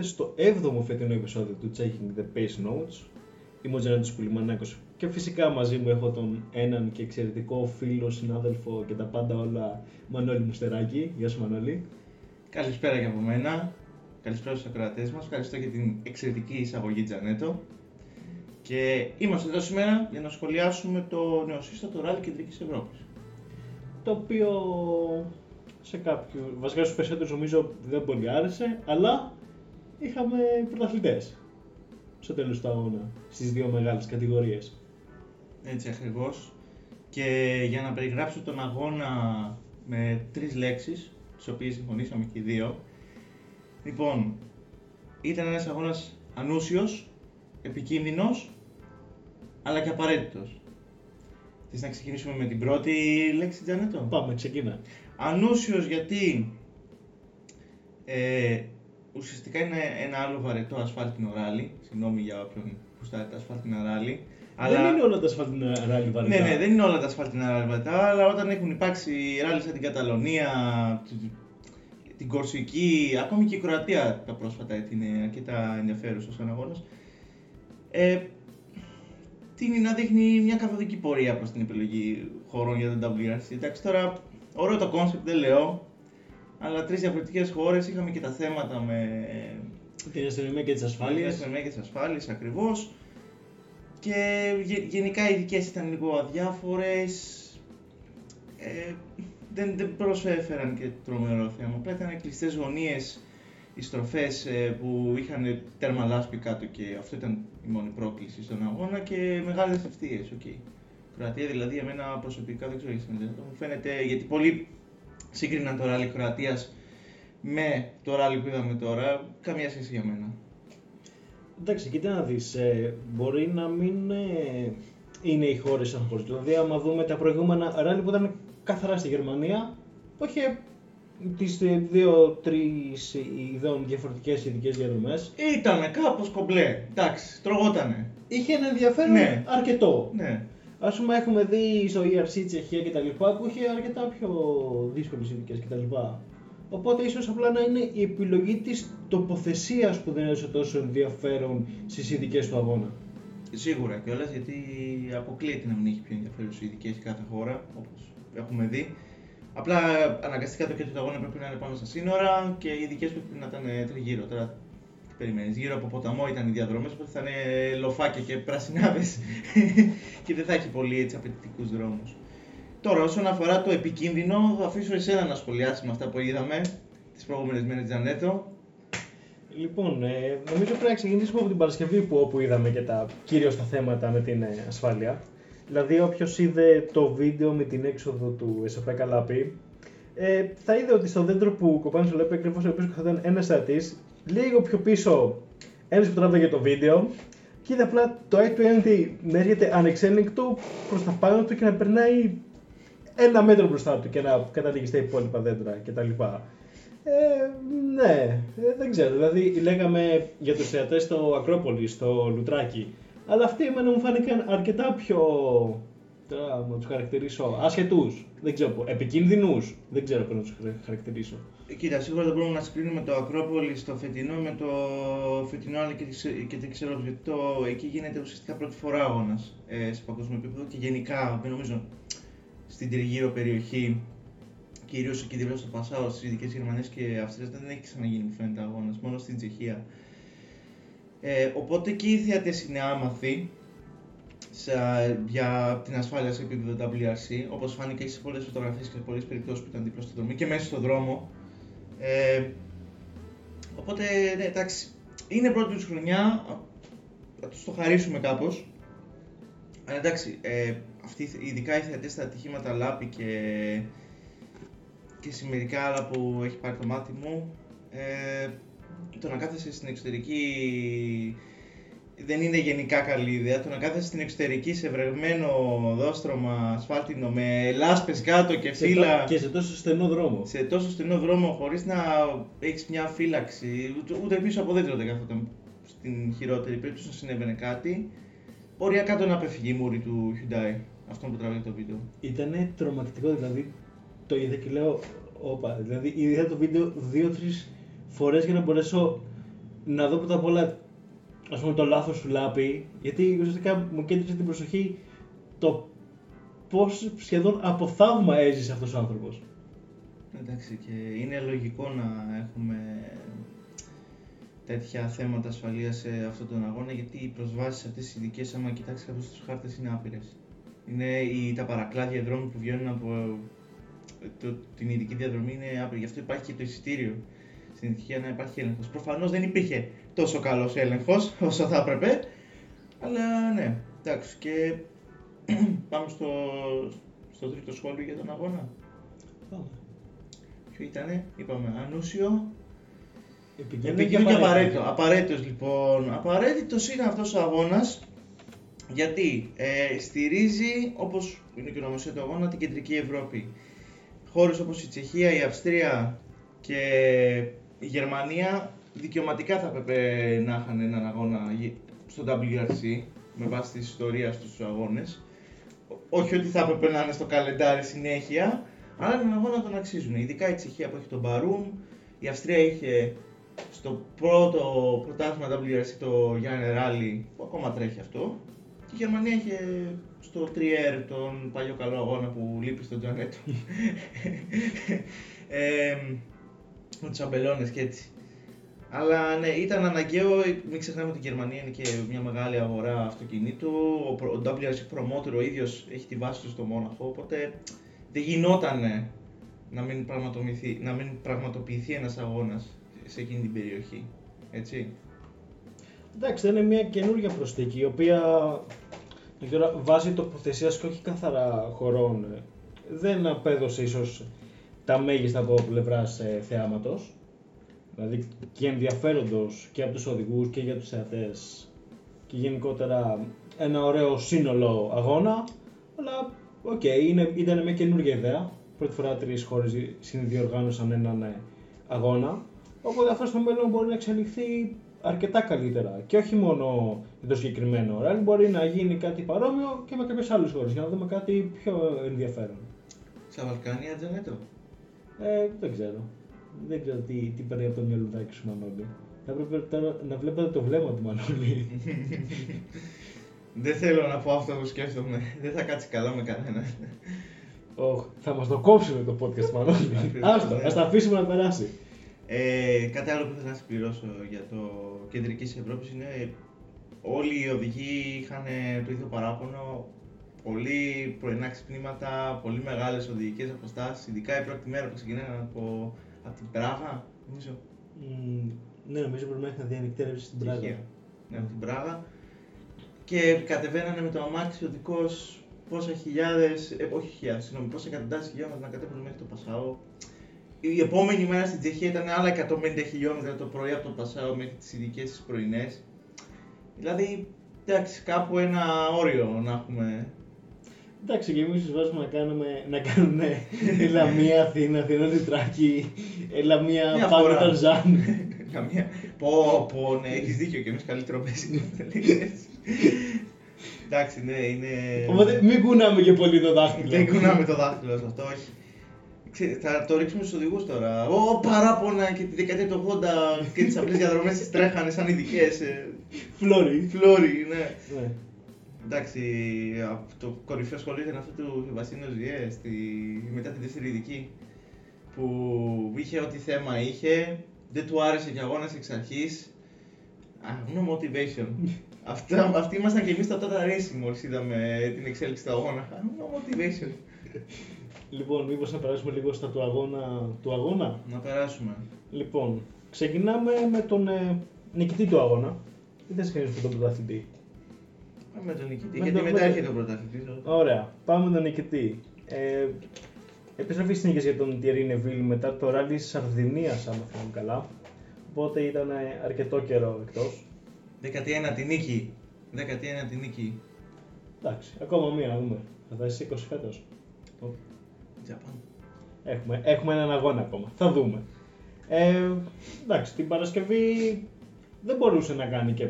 στο 7ο φετινό επεισόδιο του Checking the Pace Notes. Είμαι ο Τζανέτης Πουλιμανάκος και φυσικά μαζί μου έχω τον έναν και εξαιρετικό φίλο, συνάδελφο και τα πάντα όλα Μανώλη Μουστεράκη. Γεια σου Μανώλη. Καλησπέρα και από μένα. Καλησπέρα στους ακροατές μας. Ευχαριστώ για την εξαιρετική εισαγωγή Τζανέτο. Και είμαστε εδώ σήμερα για να σχολιάσουμε το νεοσύστατο ράλι Κεντρικής Ευρώπης. Το οποίο σε κάποιου, βασικά στους περισσότερους νομίζω δεν πολύ άρεσε, αλλά είχαμε πρωταθλητές στο τέλος του αγώνα, στις δύο μεγάλες κατηγορίες. Έτσι ακριβώς. Και για να περιγράψω τον αγώνα με τρεις λέξεις, τις οποίες συμφωνήσαμε και οι δύο. Λοιπόν, ήταν ένας αγώνας ανούσιος, επικίνδυνος, αλλά και απαραίτητος. Θες να ξεκινήσουμε με την πρώτη λέξη, Τζανέτο; Πάμε, ξεκινά. Ανούσιος γιατί ε, ουσιαστικά είναι ένα άλλο βαρετό ασφάλτινο ράλι. Συγγνώμη για όποιον κουστάρει τα ασφάλτινα ράλι. Αλλά... Δεν είναι όλα τα ασφάλτινα ράλι βαρετά. Ναι, ναι, δεν είναι όλα τα ασφάλτινα ράλι βαρετά, αλλά όταν έχουν υπάρξει ράλι σαν την Καταλωνία, την Κορσική, ακόμη και η Κροατία τα πρόσφατα είναι αρκετά ενδιαφέρουσα σαν αγώνας. Ε, τίνει να δείχνει μια καθοδική πορεία προς την επιλογή χωρών για τον WRC. Εντάξει, τώρα ωραίο το concept, δεν λέω, αλλά τρεις διαφορετικές χώρες είχαμε και τα θέματα με. Την αστυνομία και τις ασφάλειες. Την αστυνομία και τις ασφάλειες ακριβώς. Και γενικά οι ειδικέ ήταν λίγο αδιάφορες. Ε, δεν, δεν προσέφεραν και τρομερό θέμα. Απλά ήταν κλειστές γωνίες οι στροφές ε, που είχαν τέρμα λάσπη κάτω και αυτό ήταν η μόνη πρόκληση στον αγώνα και μεγάλες ευθείες. Okay. Κροατία δηλαδή για μένα προσωπικά δεν ξέρω τις μου φαίνεται γιατί πολλοί σύγκριναν το ράλι Κροατίας με το ράλι που είδαμε τώρα, καμία σχέση για μένα. Εντάξει, κοίτα να δεις, ε, μπορεί να μην ε, είναι οι χώρες σαν χώρες. Δηλαδή, άμα δούμε τα προηγούμενα ράλι που ήταν καθαρά στη Γερμανία, που είχε τις δύο-τρει ιδέων διαφορετικές ειδικές διαδρομέ. Ήτανε κάπως κομπλέ. Εντάξει, τρογότανε. Είχε ένα ενδιαφέρον ναι. αρκετό. Ναι. Α πούμε, έχουμε δει στο ERC Τσεχία κτλ. που είχε αρκετά πιο δύσκολες ειδικές κτλ. Οπότε ίσως απλά να είναι η επιλογή της τοποθεσίας που δεν έδωσε τόσο ενδιαφέρον στις ειδικές του αγώνα. Σίγουρα κιόλας γιατί αποκλείεται να μην έχει πιο ενδιαφέρουσες ειδικές κάθε χώρα όπως έχουμε δει. Απλά αναγκαστικά το κέντρο του αγώνα πρέπει να είναι πάνω στα σύνορα και οι ειδικέ πρέπει να ήταν τριγύρω. Τώρα περιμένεις. Γύρω από ποταμό ήταν οι διαδρομές, οπότε θα είναι λοφάκια και πρασινάδες και δεν θα έχει πολύ έτσι απαιτητικούς δρόμους. Τώρα, όσον αφορά το επικίνδυνο, θα αφήσω εσένα να σχολιάσεις με αυτά που είδαμε τις προηγούμενες μέρες Τζανέτο. Λοιπόν, ε, νομίζω πρέπει να ξεκινήσουμε από την Παρασκευή που όπου είδαμε και τα κυρίως τα θέματα με την ε, ασφάλεια. Δηλαδή, όποιος είδε το βίντεο με την έξοδο του ΕΣΟΠΕ Καλάπη, ε, θα είδε ότι στο δέντρο που κοπάνε στο Λέπε ακριβώς ο οποίος καθόταν ένας στρατής, λίγο πιο πίσω ένας που τράβηγε το βίντεο και είδε απλά το i20 να έρχεται ανεξέλεγκτο προς τα πάνω του και να περνάει ένα μέτρο μπροστά του και να καταλήγει στα υπόλοιπα δέντρα κτλ. Ε, ναι, ε, δεν ξέρω. Δηλαδή, λέγαμε για τους θεατέ στο Ακρόπολη, στο Λουτράκι. Αλλά αυτοί εμένα μου φάνηκαν αρκετά πιο. Τώρα να τους χαρακτηρίσω. Ασχετούς. Δεν ξέρω. Επικίνδυνους. Δεν ξέρω πώς να τους χαρακτηρίσω. Ε, κοίτα, σίγουρα δεν μπορούμε να συγκρίνουμε το Ακρόπολη στο φετινό με το φετινό, αλλά και, δεν ξέρω γιατί το, εκεί γίνεται ουσιαστικά πρώτη φορά αγώνα ε, σε παγκόσμιο επίπεδο και γενικά δεν νομίζω στην τριγύρω περιοχή, κυρίως εκεί δίπλα στο Πασάο, στις Δυτικές Γερμανίες και Αυστρίας, δεν έχει ξαναγίνει μου φαίνεται αγώνας, μόνο στην Τσεχία. Ε, οπότε και οι θεατές είναι άμαθοι σε, για την ασφάλεια σε επίπεδο WRC, όπως φάνηκε σε πολλές φωτογραφίες και σε πολλές περιπτώσεις που ήταν δίπλα στο δρόμο και μέσα στο δρόμο. Ε, οπότε, ναι, εντάξει, είναι πρώτη τους χρονιά, θα τους το χαρίσουμε κάπως. Αλλά εντάξει, ε, αυτοί, ειδικά οι θεατές στα ατυχήματα Λάπη και, και σε μερικά άλλα που έχει πάρει το μάτι μου, ε, το να κάθεσαι στην εξωτερική δεν είναι γενικά καλή ιδέα. Το να κάθεσαι στην εξωτερική σε βρεγμένο δόστρωμα ασφάλτινο με λάσπε κάτω και φύλλα. Και σε τόσο στενό δρόμο. Σε τόσο στενό δρόμο χωρίς να έχεις μια φύλαξη. Ούτε πίσω από δέντρο δεν καθόταν στην χειρότερη περίπτωση να συνέβαινε κάτι. Οριακά να απεφυγεί η μούρη του Hyundai. Αυτό που τραβάει το βίντεο. Ήταν τρομακτικό δηλαδή. Το είδα και λέω, όπα, δηλαδή είδα το βίντεο 2-3 φορές για να μπορέσω να δω πρώτα απ' όλα ας πούμε, το λάθος σου λάπη. Γιατί ουσιαστικά μου κέντρισε την προσοχή το πώς σχεδόν από θαύμα έζησε αυτός ο άνθρωπος. Εντάξει, και είναι λογικό να έχουμε τέτοια θέματα ασφαλείας σε αυτόν τον αγώνα γιατί οι προσβάσεις αυτές τις ειδικές, άμα κοιτάξεις κάποιο του χάρτες, είναι άπειρες. Είναι οι, τα παρακλάδια δρόμου που βγαίνουν από το, την ειδική διαδρομή είναι άπειρη. Γι' αυτό υπάρχει και το εισιτήριο στην ευτυχία να υπάρχει έλεγχος. Προφανώς δεν υπήρχε τόσο καλός έλεγχος όσο θα έπρεπε. Αλλά ναι, εντάξει. Και πάμε στο, στο τρίτο σχόλιο για τον αγώνα. Πάμε. Ποιο ήτανε, είπαμε, ανούσιο. Επικίνδυνο Επικίνδυνο και απαραίτητο. Απαραίτητος λοιπόν. Απαραίτητος είναι αυτός ο αγώνας γιατί ε, στηρίζει, όπως είναι και η ονομασία του αγώνα, την κεντρική Ευρώπη. Χώρες όπως η Τσεχία, η Αυστρία και η Γερμανία δικαιωματικά θα έπρεπε να είχαν έναν αγώνα γε- στο WRC με βάση τη ιστορία στους τους αγώνες. Όχι ότι θα έπρεπε να είναι στο καλεντάρι συνέχεια, αλλά έναν αγώνα τον αξίζουν. Ειδικά η Τσεχία που έχει τον Μπαρούμ, η Αυστρία είχε στο πρώτο πρωτάθλημα WRC το Γιάννη Rally που ακόμα τρέχει αυτό. Και η Γερμανία είχε στο Trier τον παλιό καλό αγώνα που λείπει στον Τζανέτο. ε, με τους αμπελώνες και έτσι. Αλλά ναι, ήταν αναγκαίο, μην ξεχνάμε ότι η Γερμανία είναι και μια μεγάλη αγορά αυτοκινήτου. Ο, προ- ο WRC Promoter ο ίδιος έχει τη βάση του στο Μόναχο, οπότε δεν γινότανε να μην, πραγματοποιηθεί, να μην πραγματοποιηθεί ένας αγώνας σε εκείνη την περιοχή. Έτσι. Εντάξει, είναι μια καινούργια προσθήκη η οποία δεν ξέρω, βάσει τοποθεσίας και όχι καθαρά χωρών ε, δεν απέδωσε ίσως τα μέγιστα από πλευράς ε, θεάματος. Δηλαδή και ενδιαφέροντος και από τους οδηγούς και για τους θεατές και γενικότερα ένα ωραίο σύνολο αγώνα. Αλλά οκ, είναι, ήταν μια καινούργια ιδέα. Πρώτη φορά τρεις χώρες συνδιοργάνωσαν έναν ε, αγώνα. Οπότε αυτό στο μέλλον μπορεί να εξελιχθεί αρκετά καλύτερα. Και όχι μόνο για το συγκεκριμένο ράλι, μπορεί να γίνει κάτι παρόμοιο και με κάποιες άλλες χώρες για να δούμε κάτι πιο ενδιαφέρον. Στα Βαλκάνια, Τζανέτο. Ε, δεν ξέρω. Δεν ξέρω τι, τι παίρνει από το μυαλουδάκι σου, Μανώλη. Θα έπρεπε τώρα να βλέπετε το βλέμμα του Μανώλη. Δεν θέλω να πω αυτό που σκέφτομαι. Δεν θα κάτσει καλά με κανέναν. Ωχ, θα μας το κόψουμε το podcast, Μανώλη. Ακριβώς, Άστο, ναι. ας τα αφήσουμε να περάσει. Ε, κάτι άλλο που θέλω να συμπληρώσω για το κεντρικής Ευρώπης είναι όλοι οι οδηγοί είχαν το ίδιο παράπονο. Πολύ πρωινά ξυπνήματα, πολύ μεγάλες οδηγικές αποστάσεις. Ειδικά η πρώτη μέρα που ξεκινάνε από, από την Πράγα, νομίζω. Μμ, ναι, νομίζω πρέπει να είχαν διανυκτέρευση στην Πράγα. Τσεχία. Ναι, από την Πράγα. Και κατεβαίνανε με το αμάξι ο δικός πόσα χιλιάδες, ε, όχι χιλιάδες, συγγνώμη, πόσα εκατοντάδες χιλιόμετρα να κατέβουν μέχρι το Πασάο. Η επόμενη μέρα στην Τσεχία ήταν άλλα 150 χιλιόμετρα το πρωί από το Πασάο μέχρι τις ειδικές τις πρωινές. Δηλαδή, εντάξει, κάπου ένα όριο να έχουμε. Εντάξει, και εμείς βάζουμε να, κάνουμε, να κάνουν Λαμία, Αθήνα, Αθήνα, Λιτράκι, Λαμία, Μια Πάγο, φορά. Ταρζάν. Καμία. Πω, πω, ναι, έχεις δίκιο και εμείς καλύτερο παίζουμε. εντάξει, ναι, είναι. Οπότε μην κουνάμε και πολύ το δάχτυλο. Δεν κουνάμε το δάχτυλο σε αυτό, όχι. Ξέ- θα το ρίξουμε στους οδηγούς τώρα. Ω, παράπονα και τη δεκαετία του 80 και τις απλές διαδρομές τις τρέχανε σαν ειδικές. Φλόρι. Φλόρι, ναι. Ναι. Εντάξει, α, το κορυφαίο σχολείο ήταν αυτό του Σεβαστίνου Ζιέ στη... μετά τη δεύτερη ειδική. Που είχε ό,τι θέμα είχε, δεν του άρεσε και αγώνας εξ αρχής. No motivation. Αυτά, αυτοί ήμασταν και εμείς στα Tata Racing μόλι είδαμε την εξέλιξη του αγώνα. No motivation. Λοιπόν, μήπως να περάσουμε λίγο στα του αγώνα. Του αγώνα; Να περάσουμε. Λοιπόν, ξεκινάμε με τον ε, νικητή του αγώνα. Τι θες να κάνεις με τον πρωταθλητή. Πάμε με τον νικητή, Με γιατί τον- μετά με τον- έρχεται ο πρωταθλητής. Ωραία, πάμε με τον νικητή. Ε, επιστροφή στις νίκες για τον Thierry Neville μετά το ράλι της Σαρδινίας, άμα θυμάμαι καλά. Οπότε ήταν ε, αρκετό καιρό εκτός. 19η νίκη. 19η νίκη. Εντάξει, ακόμα μία να δούμε. Θα φτάσει 20 φέτος. Japan. Έχουμε, έχουμε έναν αγώνα ακόμα. Θα δούμε. Ε, εντάξει, την Παρασκευή δεν μπορούσε να κάνει και.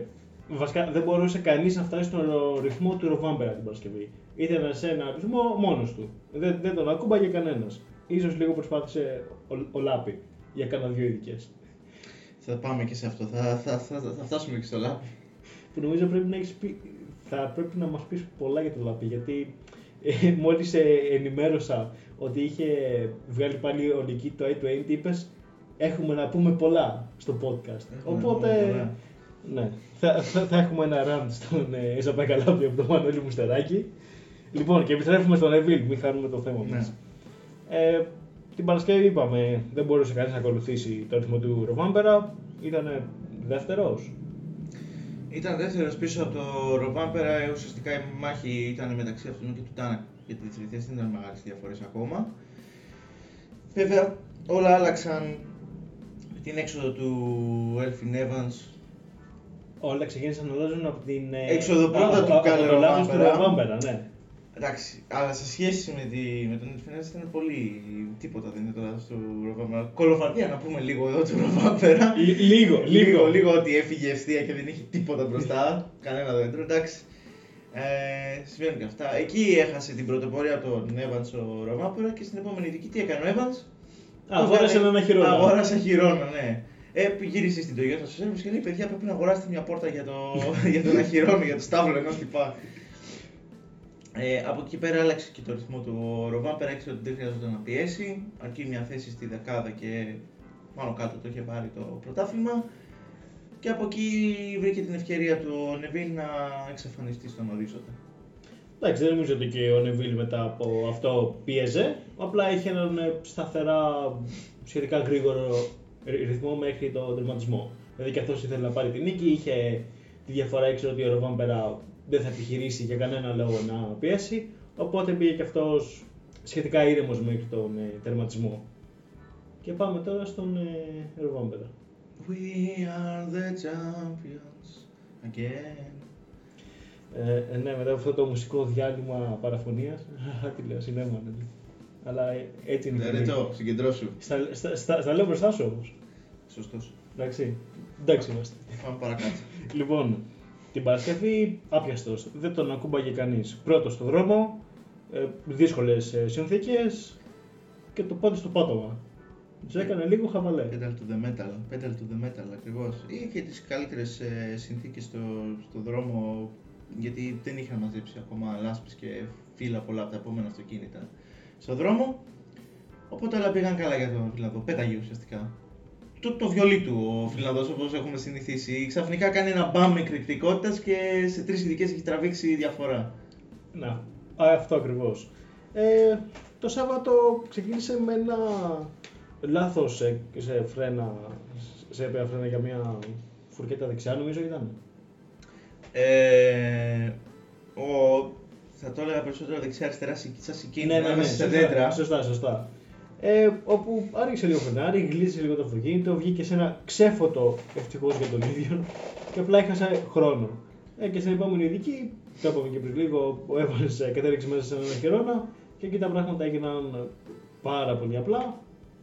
Βασικά δεν μπορούσε κανείς να φτάσει στον ρυθμό του Ροβάμπερα την Παρασκευή. Ήταν σε ένα ρυθμό μόνος του. Δεν, δεν τον ακούμπαγε κανένας. σω λίγο προσπάθησε ο, ο Λάπη για κάνα δύο ειδικές. Θα πάμε και σε αυτό. Θα, θα, θα, θα φτάσουμε και στο Λάπη. Που νομίζω πρέπει να έχεις πει, θα πρέπει να μας πεις πολλά για το Λάπη. Γιατί ε, μόλις ενημέρωσα ότι είχε βγάλει πάλι ο Νική το A20, είπες έχουμε να πούμε πολλά στο podcast. Έχουμε Οπότε. Ναι, θα, θα, θα, έχουμε ένα run στον ε, Ισαπέ Καλάπη από τον Μανώλη Μουστεράκη. Λοιπόν, και επιστρέφουμε στον Εβίλ, μην χάνουμε το θέμα μας. Ναι. Ε, την Παρασκευή είπαμε, δεν μπορούσε κανείς να ακολουθήσει το αριθμό του Ροβάμπερα. Ήταν δεύτερος. Ήταν δεύτερος πίσω από το Ροβάμπερα, ε, ουσιαστικά η μάχη ήταν μεταξύ αυτού και του Τάνακ για τη τρίτη θέση, δεν ήταν μεγάλες διαφορές ακόμα. Βέβαια, όλα άλλαξαν με την έξοδο του Elfin Evans Όλα ξεκίνησαν να αλλάζουν από την. ε, Έξοδο πρώτα από- του από Κάλε το λάθος του Ροβάμπερα. Ροβάμπερα, ναι. Εντάξει, αλλά σε σχέση με, τη, με τον Elfin Evans ήταν πολύ. τίποτα δεν είναι το λάθος του Ροβάμπερα. Κολοφαρδία να πούμε λίγο εδώ του Ροβάμπερα. Λι- Λίγο, λίγο. λίγο ότι έφυγε ευθεία και δεν είχε τίποτα μπροστά. κανένα δέντρο, εντάξει. Ε, συμβαίνουν και αυτά. Εκεί έχασε την πρωτοπορία από τον Evans ο Ροβάμπερα και στην επόμενη δική τι έκανε ο Evans; Αγόρασε Έβγαλε- έναν αχυρώνα. Αγόρασε χειρόνα, ναι. Ε, γύρισε στην Toyota στο service και λέει: Παιδιά, πρέπει να αγοράσετε μια πόρτα για, το, για τον αχυρόνο, για το στάβλο ενός τυπά. Ε, από εκεί πέρα άλλαξε και το ρυθμό του. Ο Ροβάμπερα έξερε ότι δεν χρειαζόταν να πιέσει. Αρκεί μια θέση στη δεκάδα και πάνω κάτω το είχε πάρει το πρωτάθλημα. Και από εκεί βρήκε την ευκαιρία του ο Νεβίλ να εξαφανιστεί στον ορίζοντα. Εντάξει, δεν νομίζω ότι και ο Νεβίλ μετά από αυτό πίεζε. Απλά είχε έναν ε, σταθερά, σχετικά γρήγορο ρυ- ρυθμό μέχρι τον τερματισμό. Δηλαδή και αυτός ήθελε να πάρει την νίκη, είχε τη διαφορά, ήξερε ότι ο Ροβάμπερα δεν θα επιχειρήσει για κανένα λόγο να πιέσει. Οπότε πήγε και αυτός σχετικά ήρεμος μέχρι τον ε, τερματισμό. Και πάμε τώρα στον ε, Ροβάμπερα. We are the champions again. Ε, ε, ναι, μετά από αυτό το μουσικό διάλειμμα παραφωνίας, τι λέω, συνέμα, ναι. Αλλά ε, έτσι είναι. η Δεν φωνή. το, συγκεντρώσου. Στα, στα, στα, στα λέω μπροστά σου όμως. Σωστός. Εντάξει. Εντάξει είμαστε. Πάμε παρακάτω. Λοιπόν, την Παρασκευή άπιαστος. Δεν τον ακούμπαγε κανείς. Πρώτος στο δρόμο, ε, δύσκολες ε, συνθήκες και το πόδι στο πάτωμα. Τους έκανε λίγο χαβαλέ. Pedal to the metal. Pedal to the metal ακριβώς. Είχε τις καλύτερες ε, συνθήκες στο, στο δρόμο γιατί δεν είχαν μαζέψει ακόμα λάσπες και φύλλα πολλά από τα επόμενα αυτοκίνητα στο δρόμο. Οπότε όλα πήγαν καλά για τον Φιλανδό. Πέταγε ουσιαστικά. Το, το βιολί του ο Φιλανδός όπως έχουμε συνηθίσει. Ξαφνικά κάνει ένα μπαμ εκρηκτικότητας και σε τρεις ειδικές έχει τραβήξει διαφορά. Να, α, αυτό ακριβώς. Ε, το Σάββατο ξεκίνησε με ένα λάθος σε, σε φρένα, σε έπαια φρένα για μια φουρκέτα δεξιά νομίζω ήταν. Ε, ο, θα το έλεγα περισσότερο δεξιά-αριστερά σαν συγκίνημα μέσα σε σωστά, δέντρα. Σωστά, σωστά. Ε, όπου άργησε λίγο φρενάρι, γλίτσε λίγο το αυτοκίνητο, βγήκε σε ένα ξέφωτο ευτυχώς για τον ίδιο και απλά έχασε χρόνο. Ε, και στην επόμενη ειδική, το είπαμε και πριν λίγο, ο Εύαν κατέληξε μέσα σε έναν χερώνα και εκεί τα πράγματα έγιναν πάρα πολύ απλά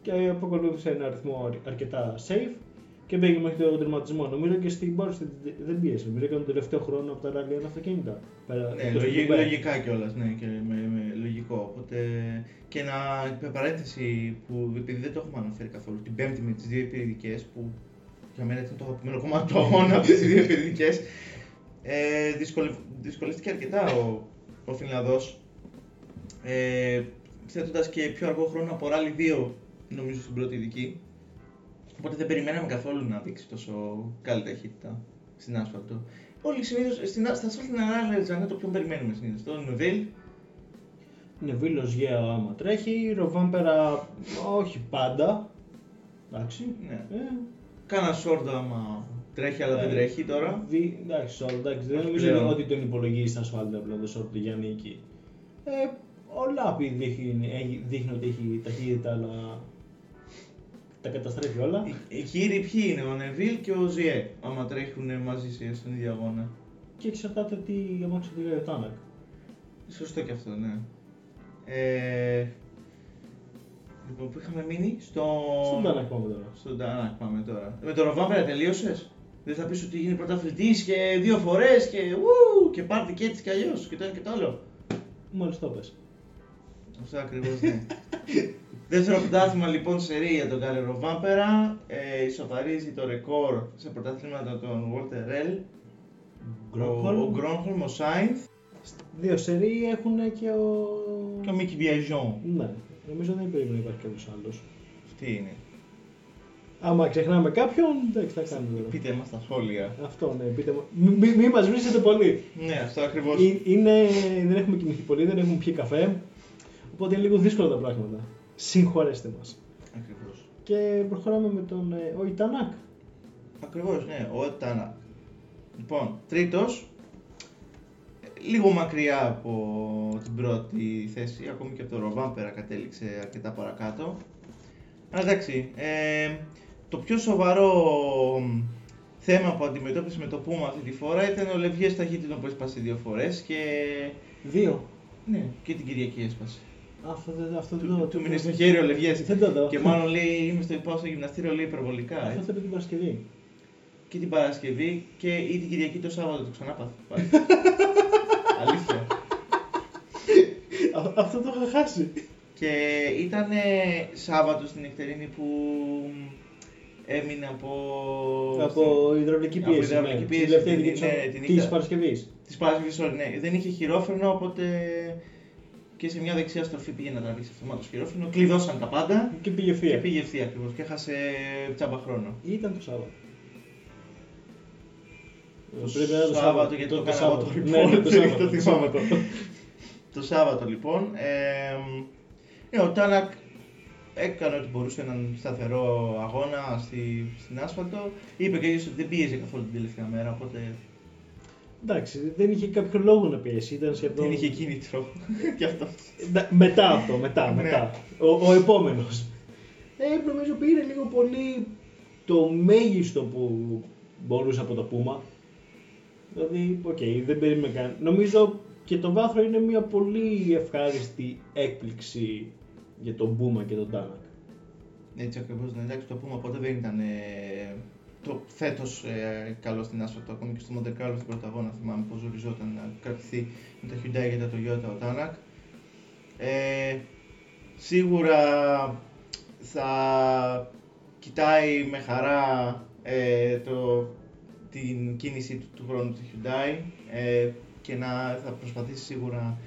και αποκολούθησε ένα αριθμό αρ- αρκετά safe και πήγε μέχρι τον τερματισμό. Νομίζω και στην Μπόρση δεν πίεσε. Νομίζω έκανε τον τελευταίο χρόνο από τα ράλι ένα αυτοκίνητα. Πέρα- Ναι, εκτός λογι- του Dubai. λογικά κιόλας, ναι, και με, με, λογικό. Οπότε και να με παρένθεση που επειδή δεν το έχουμε αναφέρει καθόλου, την πέμπτη με τις δύο υπηρετικές που για μένα ήταν το αγαπημένο κομμάτι του αγώνα από τις δύο υπηρετικές. Ε, δυσκολε- δυσκολεύτηκε αρκετά ο, ο Φινλανδός ε, θέτοντας και πιο αργό χρόνο από ράλι 2 νομίζω στην πρώτη ειδική. Οπότε δεν περιμέναμε καθόλου να δείξει τόσο καλή ταχύτητα στην άσφαλτο. Όλοι συνήθως στην, στα άσφαλτο ανάλυση είναι το πιο περιμένουμε συνήθως. Το Νεβίλ, Νεβίλο γέο άμα τρέχει, Ροβάμπερα όχι πάντα. Εντάξει. ναι. Ε, Κάνα σόρτο άμα τρέχει, αλλά δεν Ναι. τρέχει τώρα. δι, εντάξει, σόρτ, εντάξει, δεν Όχι νομίζω πλέον. ότι τον υπολογίζει στα ασφάλεια απλά το σόρτ του για νίκη. Ε, ο Λάπη δείχνει, έχει- δείχνει ότι έχει ταχύτητα, αλλά τα καταστρέφει όλα. Οι, οι κύριοι ποιοι είναι, ο Νεβίλ και Ογιέ, άμα τρέχουν μαζί σε- στον ίδιο αγώνα. Και εξαρτάται τι αμάξι του λέει ο Τάνακ. Σωστό και αυτό, ναι. Ε, λοιπόν, που είχαμε μείνει; Στο... Στον Τάνακ πάμε τώρα. Στον Τάνακ πάμε τώρα. Με τον Ροβάμπερα τελείωσες; Δεν θα πεις ότι γίνει πρωταθλητής και δύο φορές και ου, και πάρτι και έτσι και αλλιώς και το ένα και το άλλο; Μόλις το πες. Αυτό ακριβώς ναι. Δεύτερο πρωτάθλημα λοιπόν σε ρί για τον Κάλερο Βάμπερα. Ε, ισοφαρίζει το ρεκόρ σε πρωταθλήματα των Walter Rell. Ο- Ο Γκρόνχολμ, ο Σάινθ Δύο σερί έχουν και ο... και ο Μίκη Βιαϊζόν. Ναι, νομίζω δεν πρέπει να υπάρχει κάποιος άλλος. Αυτή είναι. Άμα ξεχνάμε κάποιον, εντάξει, θα κάνουμε τώρα. Πείτε μας τα σχόλια. Αυτό, ναι, πείτε μου. Μη, μη, μη μας βρίσκετε πολύ. Ναι, αυτό ακριβώς. Ε, Είναι, δεν έχουμε κοιμηθεί πολύ, δεν έχουμε πιει καφέ. Οπότε είναι λίγο δύσκολα τα πράγματα. Συγχωρέστε μας. Ακριβώς. Και προχωράμε με τον ε, ο Ιτανάκ. Ακριβώς, ναι, ο Τάνακ. Λοιπόν, τρίτος, λίγο μακριά από την πρώτη θέση, ακόμη και από το Ροβάμπερα κατέληξε αρκετά παρακάτω. Αλλά εντάξει, ε, το πιο σοβαρό θέμα που αντιμετώπισε με το Πούμα αυτή τη φορά ήταν ο Λευγιές ταχύτητων που έσπασε δύο φορές και, Δύο. ναι, και την Κυριακή έσπασε. Αυτό δεν αυτό δεν Του, το. του μείνει στο χέρι ο Λευγιές Δεν το δω. και μάλλον λέει είμαι στο, πάω στο γυμναστήριο λέει υπερβολικά. Αυτό έτσι. θα πει την Παρασκευή. και την Παρασκευή και ή την Κυριακή το Σάββατο το ξανά πάθει πάλι. Αλήθεια. Α- Αυτό το είχα χάσει. Και ήταν Σάββατο στην Εκτερίνη που έμεινε από... Από υδραυλική Από πίεση. υδραυλική ναι. πίεση, Τη τελευταία την- δική ναι, την της νύχτα. Παρασκευής. Της Παρασκευής, sorry, ναι. Δεν είχε χειρόφρενο, οπότε και σε μια δεξιά στροφή πήγε να τραβήξει αυτομάτως χειρόφρενο. Κλειδώσαν τα πάντα Και πήγε και ευθεία. πήγε ευθεία ακριβώς και έχασε τσάμπα χρόνο. Ήταν το Σάββατο. Το Πρέπει να είναι Σάββατο, γιατί το έκανα εγώ το Ναι, report, ναι, το δεν Σάββατο. το το θυμάμαι. Σάββατο. Το Σάββατο λοιπόν. Ε, ε, ο Τάνακ έκανε ό,τι μπορούσε έναν σταθερό αγώνα στη, στην άσφαλτο. Είπε και ίδιος ότι δεν πίεζε καθόλου την τελευταία μέρα, οπότε Εντάξει, δεν είχε κάποιο λόγο να πιέσει. Ήταν σχεδόν. δεν είχε κίνητρο και αυτό. Ναι, Μετά αυτό, μετά, Ναι. μετά. Ο, ο επόμενος. Ε, νομίζω πήρε λίγο πολύ το μέγιστο που μπορούσε από το Πούμα. Δηλαδή, οκ, δεν περίμενε καν. Νομίζω και το βάθρο είναι μια πολύ ευχάριστη έκπληξη για τον Πούμα και τον Τάνακ. Έτσι ακριβώς, ναι, εντάξει, το Πούμα ποτέ δεν ήταν ε, το φέτος ε, καλό στην άσφαλτο, ακόμη και στο Monte Carlo στην πρώτη αγώνα θυμάμαι πως ζοριζόταν να κρατηθεί με τα Hyundai και τα Toyota ο Τάνακ. Ε, σίγουρα θα κοιτάει με χαρά ε, το, την κίνηση του, του χρόνου του Hyundai ε, και να θα προσπαθήσει σίγουρα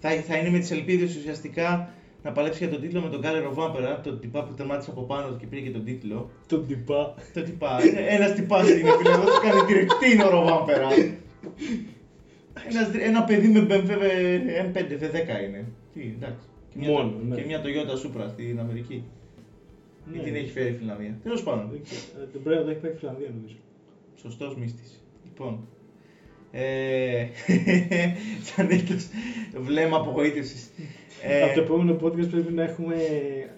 θα, θα είναι με τις ελπίδες ουσιαστικά να παλέψει για τον τίτλο με τον Κάλερο Βάμπερα, τον τυπά που τερμάτισε από πάνω του και πήρε και τον τίτλο. Τον τυπά. Το τυπά, ένας τυπάς είναι φίλε, εδώ του κάνει διρεκτίνο ο Βάμπερα. Ένας, ένα παιδί με BMW M5 V10 είναι. Τι, εντάξει. Και μια, Μόνο, ναι. και μια Toyota Supra στην Αμερική. Ή την έχει φέρει η Φιλανδία. Τέλος πάντων. Δεν ξέρω. Ε, Τον πρέπει να το έχει πάει η Φιλανδία νομίζω. Σωστός μύστης. Λοιπόν. Ε, σαν έτος βλέμμα απογοήτευσης. Ε, Από το επόμενο podcast πρέπει να έχουμε.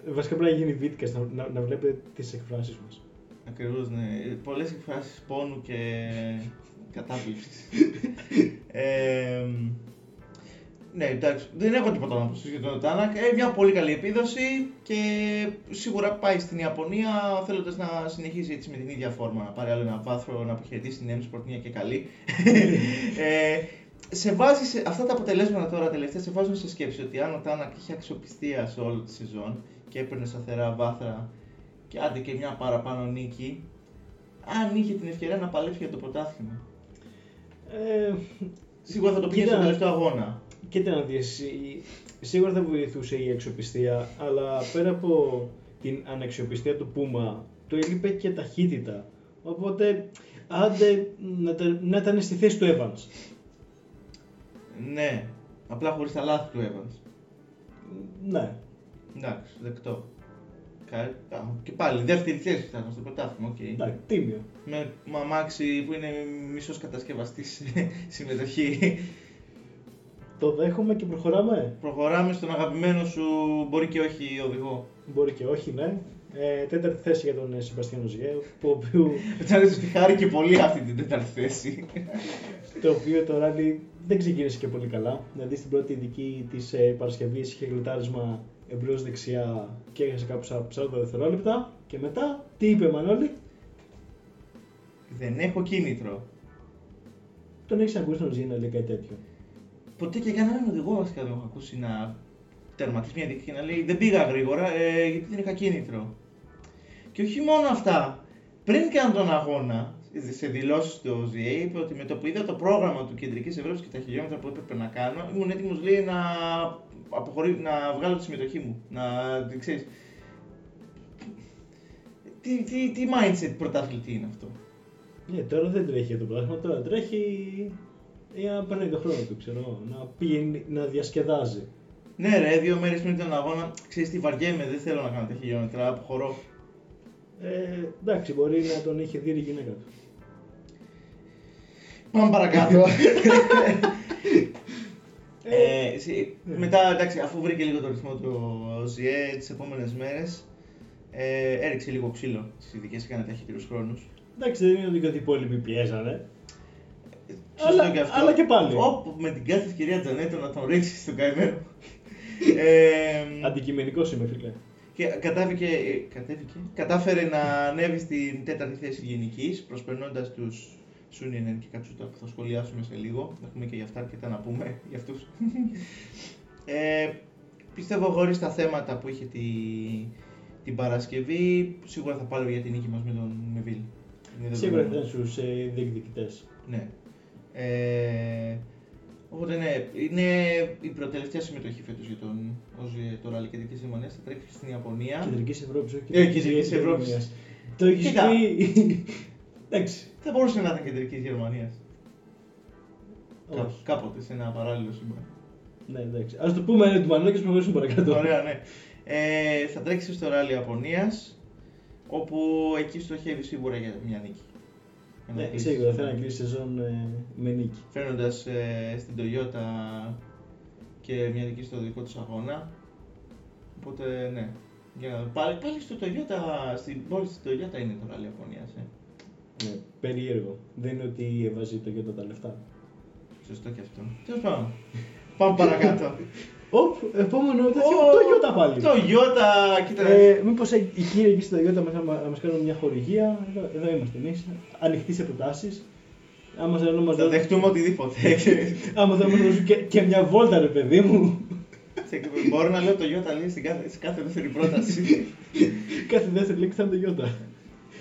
Βασικά πρέπει να γίνει βίντεο να, να, να βλέπετε τις εκφράσεις μας. Ακριβώς, ναι. Πολλές εκφράσεις πόνου και κατάπληξης. ε, ναι, εντάξει. Δεν έχω τίποτα να προσθέσω για τον Τάνακ. Ε, μια πολύ καλή επίδοση και σίγουρα πάει στην Ιαπωνία θέλοντας να συνεχίσει έτσι με την ίδια φόρμα. Να πάρει άλλο ένα βάθρο, να αποχαιρετήσει την M Sport μια και καλή. ε, σε βάζει σε, αυτά τα αποτελέσματα τώρα τελευταία σε βάζουν σε σκέψη ότι αν ο Τάνακ είχε αξιοπιστία σε όλη τη σεζόν και έπαιρνε σταθερά βάθρα και άντε και μια παραπάνω νίκη, αν είχε την ευκαιρία να παλέψει για το πρωτάθλημα. Ε, Σίγουρα θα το πήγε Κοίτα. στο τελευταίο αγώνα. Κοίτα να δεις, η- σίγουρα θα βοηθούσε η αξιοπιστία, αλλά πέρα από την αναξιοπιστία του Πούμα, του έλειπε και ταχύτητα. Οπότε, άντε να, τα- να ήταν στη θέση του Evans. Ναι, απλά χωρίς τα λάθη του Evans. Ναι. Εντάξει, δεκτό. Κα- α, Και πάλι, δεύτερη θέση ήταν στο πρωτάθλημα, οκ. Εντάξει, τίμιο. Με μαμάξι που είναι μισός κατασκευαστής συμμετοχή. Το δέχομαι και προχωράμε. Προχωράμε στον αγαπημένο σου, μπορεί και όχι οδηγό. Μπορεί και όχι, ναι. Ε, τέταρτη θέση για τον ε, Σεμπαστιάν Ογιέ, που οποίου, Φαίνεται ότι χάρηκε πολύ αυτή την τέταρτη θέση. το οποίο το ράλι δεν ξεκίνησε και πολύ καλά. Δηλαδή στην πρώτη ειδική της ε, Παρασκευής είχε γλιτάρισμα εμπρός δεξιά και έχασε κάπου στα 40 δευτερόλεπτα. Και μετά, τι είπε Μανώλη, Δεν έχω κίνητρο. Τον έχεις ακούσει τον Ζή να λέει κάτι τέτοιο. Ποτέ και κανέναν οδηγό βασικά δεν έχω ακούσει να τερματίσει μια δίκη και να λέει Δεν πήγα γρήγορα ε, γιατί δεν είχα κίνητρο. Και όχι μόνο αυτά. Πριν κάνω τον αγώνα, σε δηλώσεις του ΟΖΙΕ, είπε ότι με το που είδα το πρόγραμμα του Κεντρικής Ευρώπης και τα χιλιόμετρα που έπρεπε να κάνω, ήμουν έτοιμος λέει να, αποχωρεί, να βγάλω τη συμμετοχή μου. Να ξέρεις, τι, τι, τι mindset πρωταθλητή είναι αυτό; Ναι, τώρα δεν τρέχει για το πράγμα, τώρα τρέχει για να παίρνει τον χρόνο του, ξέρω, να πηγαίνει, να διασκεδάζει. Ναι ρε, δύο μέρες πριν τον αγώνα, ξέρεις τι βαριέμαι, δεν θέλω να κάνω τα χιλιόμετρα, αποχωρώ. Ε, εντάξει, μπορεί να τον είχε δει η γυναίκα του. Πάμε παρακάτω. ε, ναι. μετά, εντάξει, αφού βρήκε λίγο το ρυθμό του ΟΖΙΕ τις επόμενες μέρες, ε, έριξε λίγο ξύλο στις ειδικές, έκανε ταχύτερους χρόνους. Εντάξει, δεν είναι ότι και οι υπόλοιποι πιέζανε. Σωστό Αλλά- και αυτό. αλλά και πάλι. Όπου με την κάθε ευκαιρία Τζανέτο να τον ρίξει στον καημένο. Ε, Αντικειμενικός είμαι, φίλε. και κατάβηκε, ε, κατέβηκε, κατάφερε να ανέβει στην τέταρτη θέση γενικής, προσπερνώντας τους Σούνινεν και Κατσούτα που θα σχολιάσουμε σε λίγο. Έχουμε και για αυτά αρκετά να πούμε για αυτούς. ε, πιστεύω χωρίς τα θέματα που είχε τη, την Παρασκευή, σίγουρα θα πάρω για την νίκη μας με τον Νεβίλ. Είναι Σίγουρα θα δεδομένο. ήταν στους ε, διεκδικητές. Ναι. Ε, οπότε ναι, είναι η προτελευταία συμμετοχή φέτος για τον Όζι το ράλι κεντρική Γερμανία. Θα τρέξει στην Ιαπωνία. Κεντρικής Ευρώπης, όχι Ε, Κεντρικής Ευρώπης. Γερμανίας. Το έχει Κοίτα. πει. Εντάξει. Θα μπορούσε να ήταν κεντρικής Γερμανίας. Όχι. Κάποτε σε ένα παράλληλο σύμπαν. Ναι, εντάξει. Α το πούμε είναι του Μανώλη και προχωρήσουμε παρακάτω. Ωραία, ναι. Ε, θα τρέξει στο ράλι Ιαπωνίας. Όπου εκεί στοχεύει σίγουρα για μια νίκη. Ναι, σίγουρα θέλει να κλείσει σεζόν ε, με νίκη. Φέρνοντας ε, στην Toyota και μια νίκη στο δικό του αγώνα. Οπότε ναι. Για να... πάλι, πάλι στο Toyota, στην πόλη της Toyota είναι το ράλι Ιαπωνίας. Ε. Ναι, περίεργο. Δεν είναι ότι έβαζε το για τα λεφτά. Σωστό και αυτό. Τέλος πάντων. Πάμε παρακάτω. Οπ, επόμενο τέτοιο. Ω, Το Ιώτα πάλι. Το Toyota, κοίτα. Ε, Μήπως οι κύριοι εκεί στο Ιώτα να μας κάνουν μια χορηγία. Εδώ, εδώ είμαστε εμείς. Ανοιχτοί σε προτάσεις. Άμα θέλουν να μας θα δώσουν, δεχτούμε οτιδήποτε. άμα θέλουν να μας δώσουν και, και μια βόλτα, ρε παιδί μου. Μπορώ να λέω το Toyota λέει στην κάθε, σε κάθε δεύτερη πρόταση. Κάθε δεύτερη λέξη θα είναι το Ιώτα.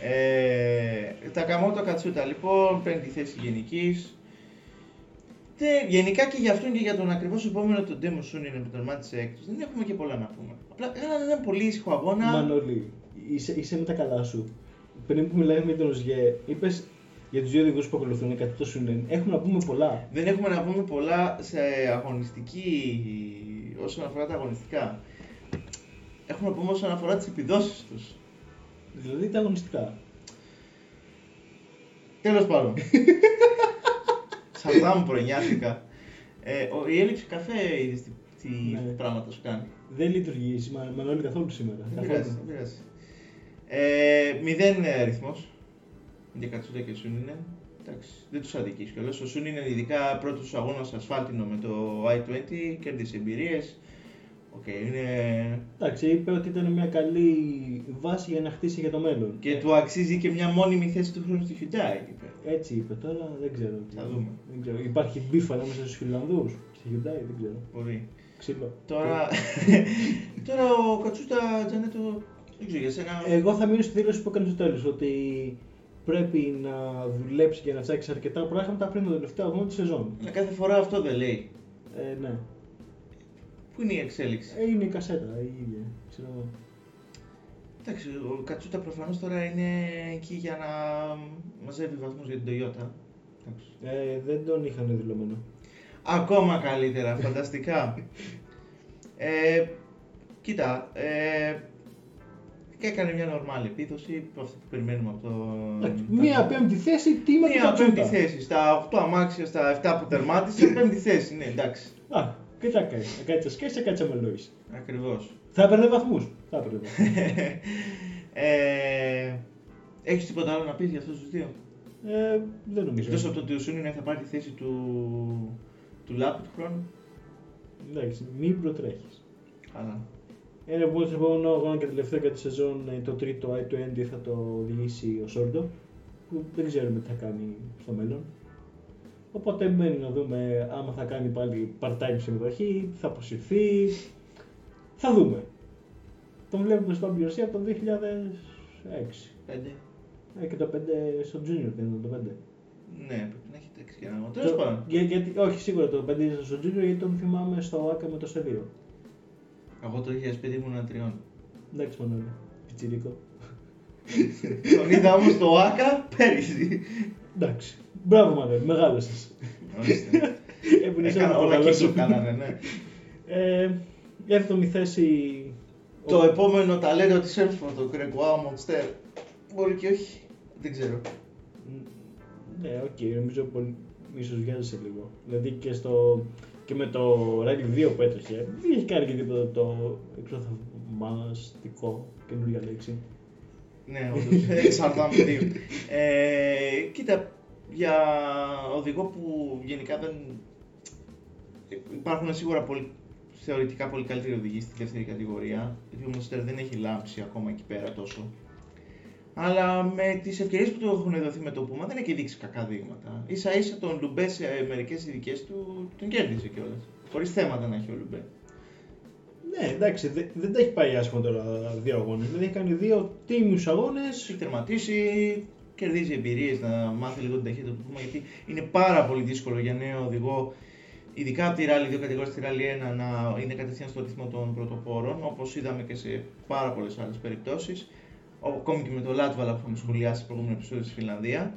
ε, τα Καμότο Κατσούτα λοιπόν, πέμπτη θέση γενικής. Γενικά και για αυτόν και για τον ακριβώς επόμενο τον Demo Soon είναι με τον Μάτσε έκτο. Δεν έχουμε και πολλά να πούμε. Απλά έκαναν έναν πολύ ήσυχο αγώνα. Μανώλη, είσαι, είσαι με τα καλά σου. Πριν που μιλάμε με τον ΟΣΓΕ, είπες για τους δύο οδηγούς που ακολουθούν κάτι το Σουνέν. Έχουμε να πούμε πολλά. Δεν έχουμε να πούμε πολλά σε αγωνιστική, όσον αφορά τα αγωνιστικά. Έχουμε να πούμε όσον αφορά τις επιδόσεις τους. Δηλαδή τα αγωνιστικά. Τέλος πάντων. Σαρδά μου προνιάτικα. Ε, ο- η έλλειψη καφέ είδες τι, τι Ναι. πράγματα σου κάνει. Δεν λειτουργεί Μα, Μανώλη καθόλου σήμερα. Δεν Καθόλου. πειράζει, δεν πειράζει. Ε, μηδέν ε, αριθμός. Για Κατσούτα και Σούνινεν. Εντάξει, δεν τους αδικείς κιόλας. Ο Σούνινεν ειδικά πρώτος αγώνας ασφάλτινο με το i20, κέρδισε εμπειρίες. Οκ, είναι... Εντάξει, είπε ότι ήταν μια καλή βάση για να χτίσει για το μέλλον. Και του αξίζει και μια μόνιμη θέση του χρόνου στη Hyundai, είπε. Έτσι είπε τώρα, δεν ξέρω. Θα δούμε. Δεν ξέρω. Υπάρχει beef ανάμεσα στους Φιλανδούς. Στη Hyundai, δεν ξέρω. Μπορεί. Ξύλο. Τώρα, τώρα ο Κατσούτα Τζανέτο, δεν ξέρω για σένα. Εγώ θα μείνω στη δήλωση που έκανε στο τέλος. Ότι πρέπει να δουλέψει και να φτιάξει αρκετά πράγματα πριν το τελευταίο αγώνα της σεζόν. Αλλά κάθε φορά αυτό δεν λέει. Ε, ναι. Πού είναι η εξέλιξη; Ε, είναι η κασέτα η ίδια. Ξέρω. εγώ. Εντάξει, ο Κατσούτα προφανώς τώρα είναι εκεί για να μαζεύει βαθμούς για την Toyota. Εντάξει. Ε, δεν τον είχαν δηλωμένο. Ακόμα καλύτερα, φανταστικά. ε, κοίτα, ε, και έκανε μια νορμάλ επίδοση, αυτό που περιμένουμε από το... Εντάξει, Μία πέμπτη θέση, τι με Μία πέμπτη θέση, στα 8 αμάξια, στα 7 που τερμάτισε, πέμπτη θέση, ναι, εντάξει. Α, και τα κάνει. Να κάτσει σκέφτε, κάτσε αμελόη. Ακριβώς. Θα έπαιρνε βαθμούς. Θα έπαιρνε βαθμούς. ε, έχεις τίποτα άλλο να πεις για αυτούς τους δύο; ε, δεν νομίζω. Εκτός από το ότι ο Σούνιν θα πάρει τη θέση του, του Λάπη του χρόνου. Εντάξει, μην προτρέχεις. Καλά. Ένα που λοιπόν αγώνα και τελευταίο για τη σεζόν, ε, το τρίτο i20 θα το οδηγήσει ο Σόρντο. που δεν ξέρουμε τι θα κάνει στο μέλλον. Οπότε μένει να δούμε άμα θα κάνει πάλι part-time συμμετοχή, θα αποσυρθεί. Θα δούμε. Τον βλέπουμε στο WRC από το 2006. Πέντε. Ε, και το 5 στο Junior δεν ήταν το 5. Ναι, πρέπει να έχει τρέξει και ένα. Τέλος πάντων. Για, γιατί, όχι, σίγουρα το 5 ήταν στο Junior γιατί τον θυμάμαι στο ΆΚΑ με το C2. Εγώ το 2005 ήμουν τριών. Εντάξει, Μανώλη. Πιτσιρίκο. Τον είδα όμως στο ΆΚΑ πέρυσι. Εντάξει. Μπράβο, Μανώλη, μεγάλωσες. Ορίστε. Έπινες Έκανα ένα όλα μεγάλο και σου. σου κάνανε, ναι. Ε, η 7η θέση. Το επόμενο ταλέντο της M-Sport, το Γκρεγκουάρ Μινστέρ. Μπορεί και όχι. Δεν ξέρω. Ναι, οκ, νομίζω πολύ. ίσως βιάζεσαι λίγο. Δηλαδή και, στο, και με το Rally 2 που έτρεχε, δεν είχε κάνει και τίποτα το εξωθαυμαστικό, καινούργια λέξη. Ναι, όντως. Εξαρτάται δύο. Ε, κοίτα, για οδηγό που γενικά δεν... Υπάρχουν σίγουρα πολύ, θεωρητικά πολύ καλύτεροι οδηγοί στη δεύτερη κατηγορία, γιατί ο Μονστέρ δεν έχει λάμψει ακόμα εκεί πέρα τόσο. Αλλά με τις ευκαιρίες που του έχουν δοθεί με το Πούμα δεν έχει δείξει κακά δείγματα. σα ίσα τον Λουμπέ σε μερικές ειδικές του τον κέρδισε κιόλας. Χωρίς θέματα να έχει ο Λουμπέ. Ναι, εντάξει, δε- δεν τα έχει πάει άσχημα τώρα δύο αγώνες. Δηλαδή έχει κάνει δύο τίμιους αγώνες. έχει τερματίσει, κερδίζει εμπειρίες να μάθει λίγο την ταχύτητα του Πούμα γιατί είναι πάρα πολύ δύσκολο για νέο οδηγό, ειδικά από τη Rally 2 κατηγορία στη Rally 1, να είναι κατευθείαν στο ρυθμό των πρωτοπόρων, όπως είδαμε και σε πάρα πολλές άλλες περιπτώσεις. Ακόμη και με το Λάτβαλα που είχαμε σχολιάσει στο προηγούμενο επεισόδιο στη Φιλανδία.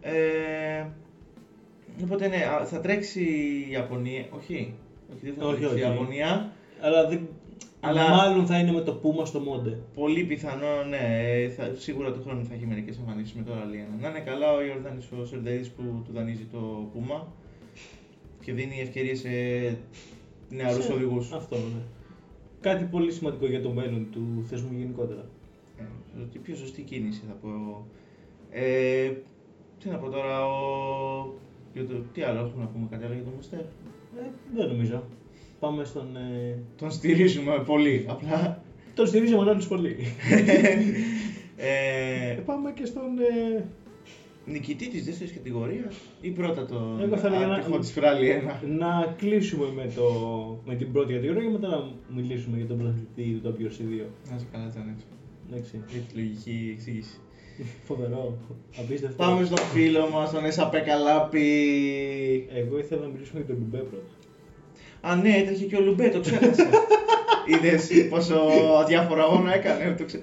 Ε, οπότε ναι, α, θα τρέξει η Ιαπωνία. Όχι, όχι δεν θα Όχι, τρέξει η όχι. Ιαπωνία. Αλλά, δεν... Αλλά- μάλλον θα είναι με το Πούμα στο Μόντε. Πολύ πιθανό, ναι. Θα, σίγουρα του χρόνου θα έχει μερικές εμφανίσεις με το Rally 1. Να είναι καλά ο Ιορδάνη ο Σερδερή που του δανείζει το Πούμα και δίνει ευκαιρίες σε νεαρούς Σε- οδηγούς. Αυτό, ναι. Κάτι πολύ σημαντικό για το μέλλον του θεσμού γενικότερα. Η πιο σωστή κίνηση θα πω εγώ. Ε, τι να πω τώρα, ο... για το... τι άλλο έχουμε να πούμε, κάτι άλλο για τον Μουστέρ. Ε, δεν νομίζω. Πάμε στον. Ε... Τον στηρίζουμε πολύ, απλά. Τον στηρίζει ο Μανώλης πολύ. Ε, ε, πάμε και στον. Ε... νικητή της δεύτερης κατηγορίας ή πρώτα τον Εγώ θα έλεγα να- άτυχο της Φράλι 1. να κλείσουμε με, το... με την πρώτη κατηγορία και μετά να μιλήσουμε για τον πρωταθλητή του WRC2. Να σε καλά, ήταν έτσι. Εντάξει. Για τη λογική εξήγηση. Φοβερό. Απίστευτο. Πάμε στον φίλο μας, τον Εσαπέ Καλάπη. Εγώ ήθελα να μιλήσουμε για τον Λουμπέ πρώτα. Α, ναι, έτρεχε και ο Λουμπέ, το ξέχασα. Είδες πόσο αδιάφορο αγώνα έκανε. Το ξέ...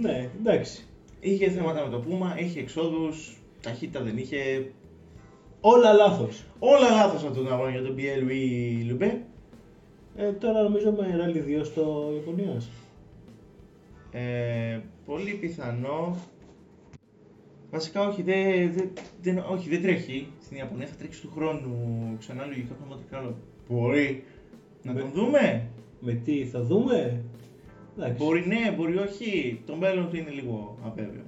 Ναι, εντάξει. Είχε θέματα με το Πούμα, είχε εξόδους, ταχύτητα δεν είχε. Όλα λάθος. Όλα λάθος αυτόν τον αγώνα για τον Πιέλ Λουί Λουμπέ. Ε, τώρα νομίζω με Rally 2 στο Ιαπωνίας. Ε, πολύ πιθανό. Βασικά όχι, δεν, δεν, δεν, όχι, δεν τρέχει στην Ιαπωνία, θα τρέξει του χρόνου ξανά λογικά πραγματικά. Μπορεί να Με- τον δούμε; Με τι θα δούμε; Εντάξει. Μπορεί ναι, μπορεί όχι. Το μέλλον του είναι λίγο αβέβαιο.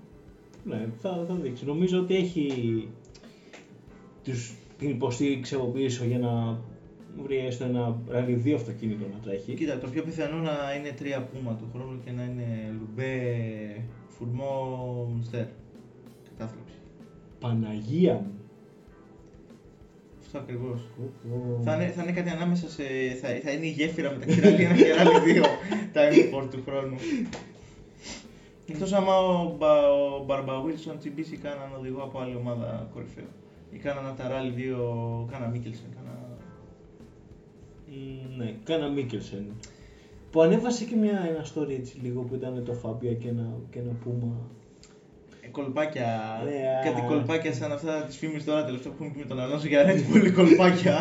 Ναι, θα, θα δείξει. Νομίζω ότι έχει τους, την υποστήριξη από πίσω για να βρει έστω ένα Rally 2 αυτοκίνητο να τρέχει. Κοίτα, το πιο πιθανό να είναι τρία πούμα του χρόνου και να είναι λουμπέ, φουρμό, μουστέρ. Κατάθλιψη. Παναγία μου. Αυτό ακριβώς. Ω, ω. Θα, είναι, θα είναι κάτι ανάμεσα σε. Θα, θα είναι η γέφυρα μεταξύ Rally 1 και Rally 2 τα import του χρόνου. Εκτός άμα ο, Μπα, ο Μπαρμπα Βίλσον τσιμπήσει κανέναν οδηγό από άλλη ομάδα κορυφαίο. Ή κάναν από τα Rally 2, κάνα Μίκελσεν, κάνα. Μ, Ναι, κάνα Μίκελσεν. Που ανέβασε και μια, ένα story έτσι λίγο που ήταν το Φάμπια και ένα, και ένα Πούμα. Ε, κολπάκια. Ναι, κάτι α. κολπάκια σαν αυτά της φήμης τώρα τελευταία που έχουμε πει με τον Αλόνσο για Red Bull κολπάκια.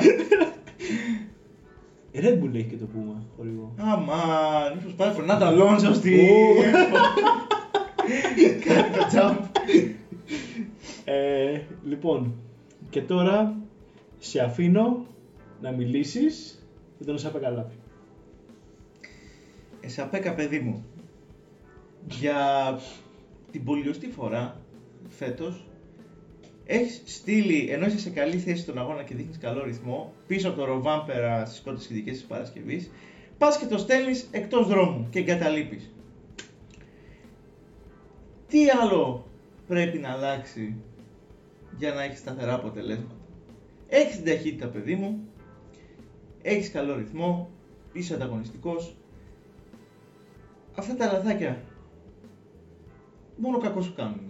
Η Red Bull έχει και το Πούμα, χορηγό. Αμάν, μήπως πάει Φερνάντο Αλόνσο στη. Ου. Κάνει το jump. Ε, λοιπόν, και τώρα σε αφήνω να μιλήσεις για τον Σάπα Καλάπη. Εσαπέκα παιδί μου. Για την πολιοστή φορά φέτος έχεις στείλει, ενώ είσαι σε καλή θέση στον αγώνα και δείχνεις καλό ρυθμό, πίσω από το ροβάμπερα στις πρώτες ειδικές της Παρασκευής, πας και το στέλνεις εκτός δρόμου και εγκαταλείπεις. Τι άλλο πρέπει να αλλάξει για να έχεις σταθερά αποτελέσματα; Έχεις την ταχύτητα, παιδί μου, έχεις καλό ρυθμό, είσαι ανταγωνιστικός. Αυτά τα λαθάκια μόνο κακό σου κάνουν.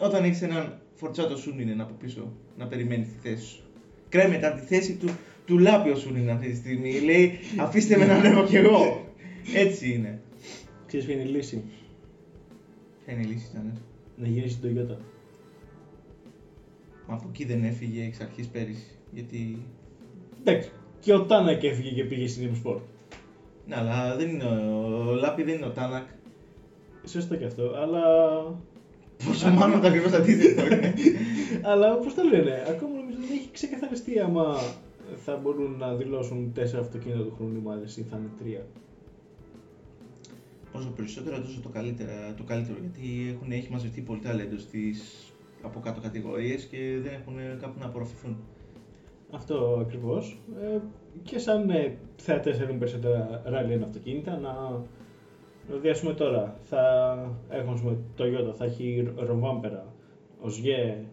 Όταν έχεις έναν φορτσάτο Σούνινεν από πίσω να περιμένει τη θέση σου. Κρέμεται από τη θέση του, του λάπει ο Σούνινεν αυτή τη στιγμή. Λέει, αφήστε με να ανέβω κι εγώ. Έτσι είναι. Ξέρεις ποια είναι η λύση; Ποια είναι η λύση, ήταν. Να γυρίσει το Toyota. Μα από εκεί δεν έφυγε εξ αρχής πέρυσι. Γιατί. Εντάξει. Και ο Τάνακ έφυγε και πήγε στην Team Sport. Ναι, αλλά δεν είναι ο, ο Λάπη δεν είναι ο Τάνακ. Σωστό και αυτό, αλλά. Πόσο μάλλον το ακριβώς αντίθετο είναι. αλλά πώ το λένε, ακόμα νομίζω δεν έχει ξεκαθαριστεί άμα θα μπορούν να δηλώσουν τέσσερα αυτοκίνητα του χρόνου οι ομάδες ή θα είναι τρία. Όσο περισσότερο, τόσο το καλύτερο, το καλύτερο γιατί έχουν, έχει μαζευτεί πολύ ταλέντο στις από κάτω κατηγορίες και δεν έχουν κάπου να απορροφηθούν. Αυτό ακριβώς. Ε, και σαν ε, θεατές θέλουν περισσότερα ράλι ένα αυτοκίνητα να. Δηλαδή, ας πούμε τώρα, θα έχουμε ας πούμε, το Toyota, θα έχει ροβάμπερα, Οζιέ,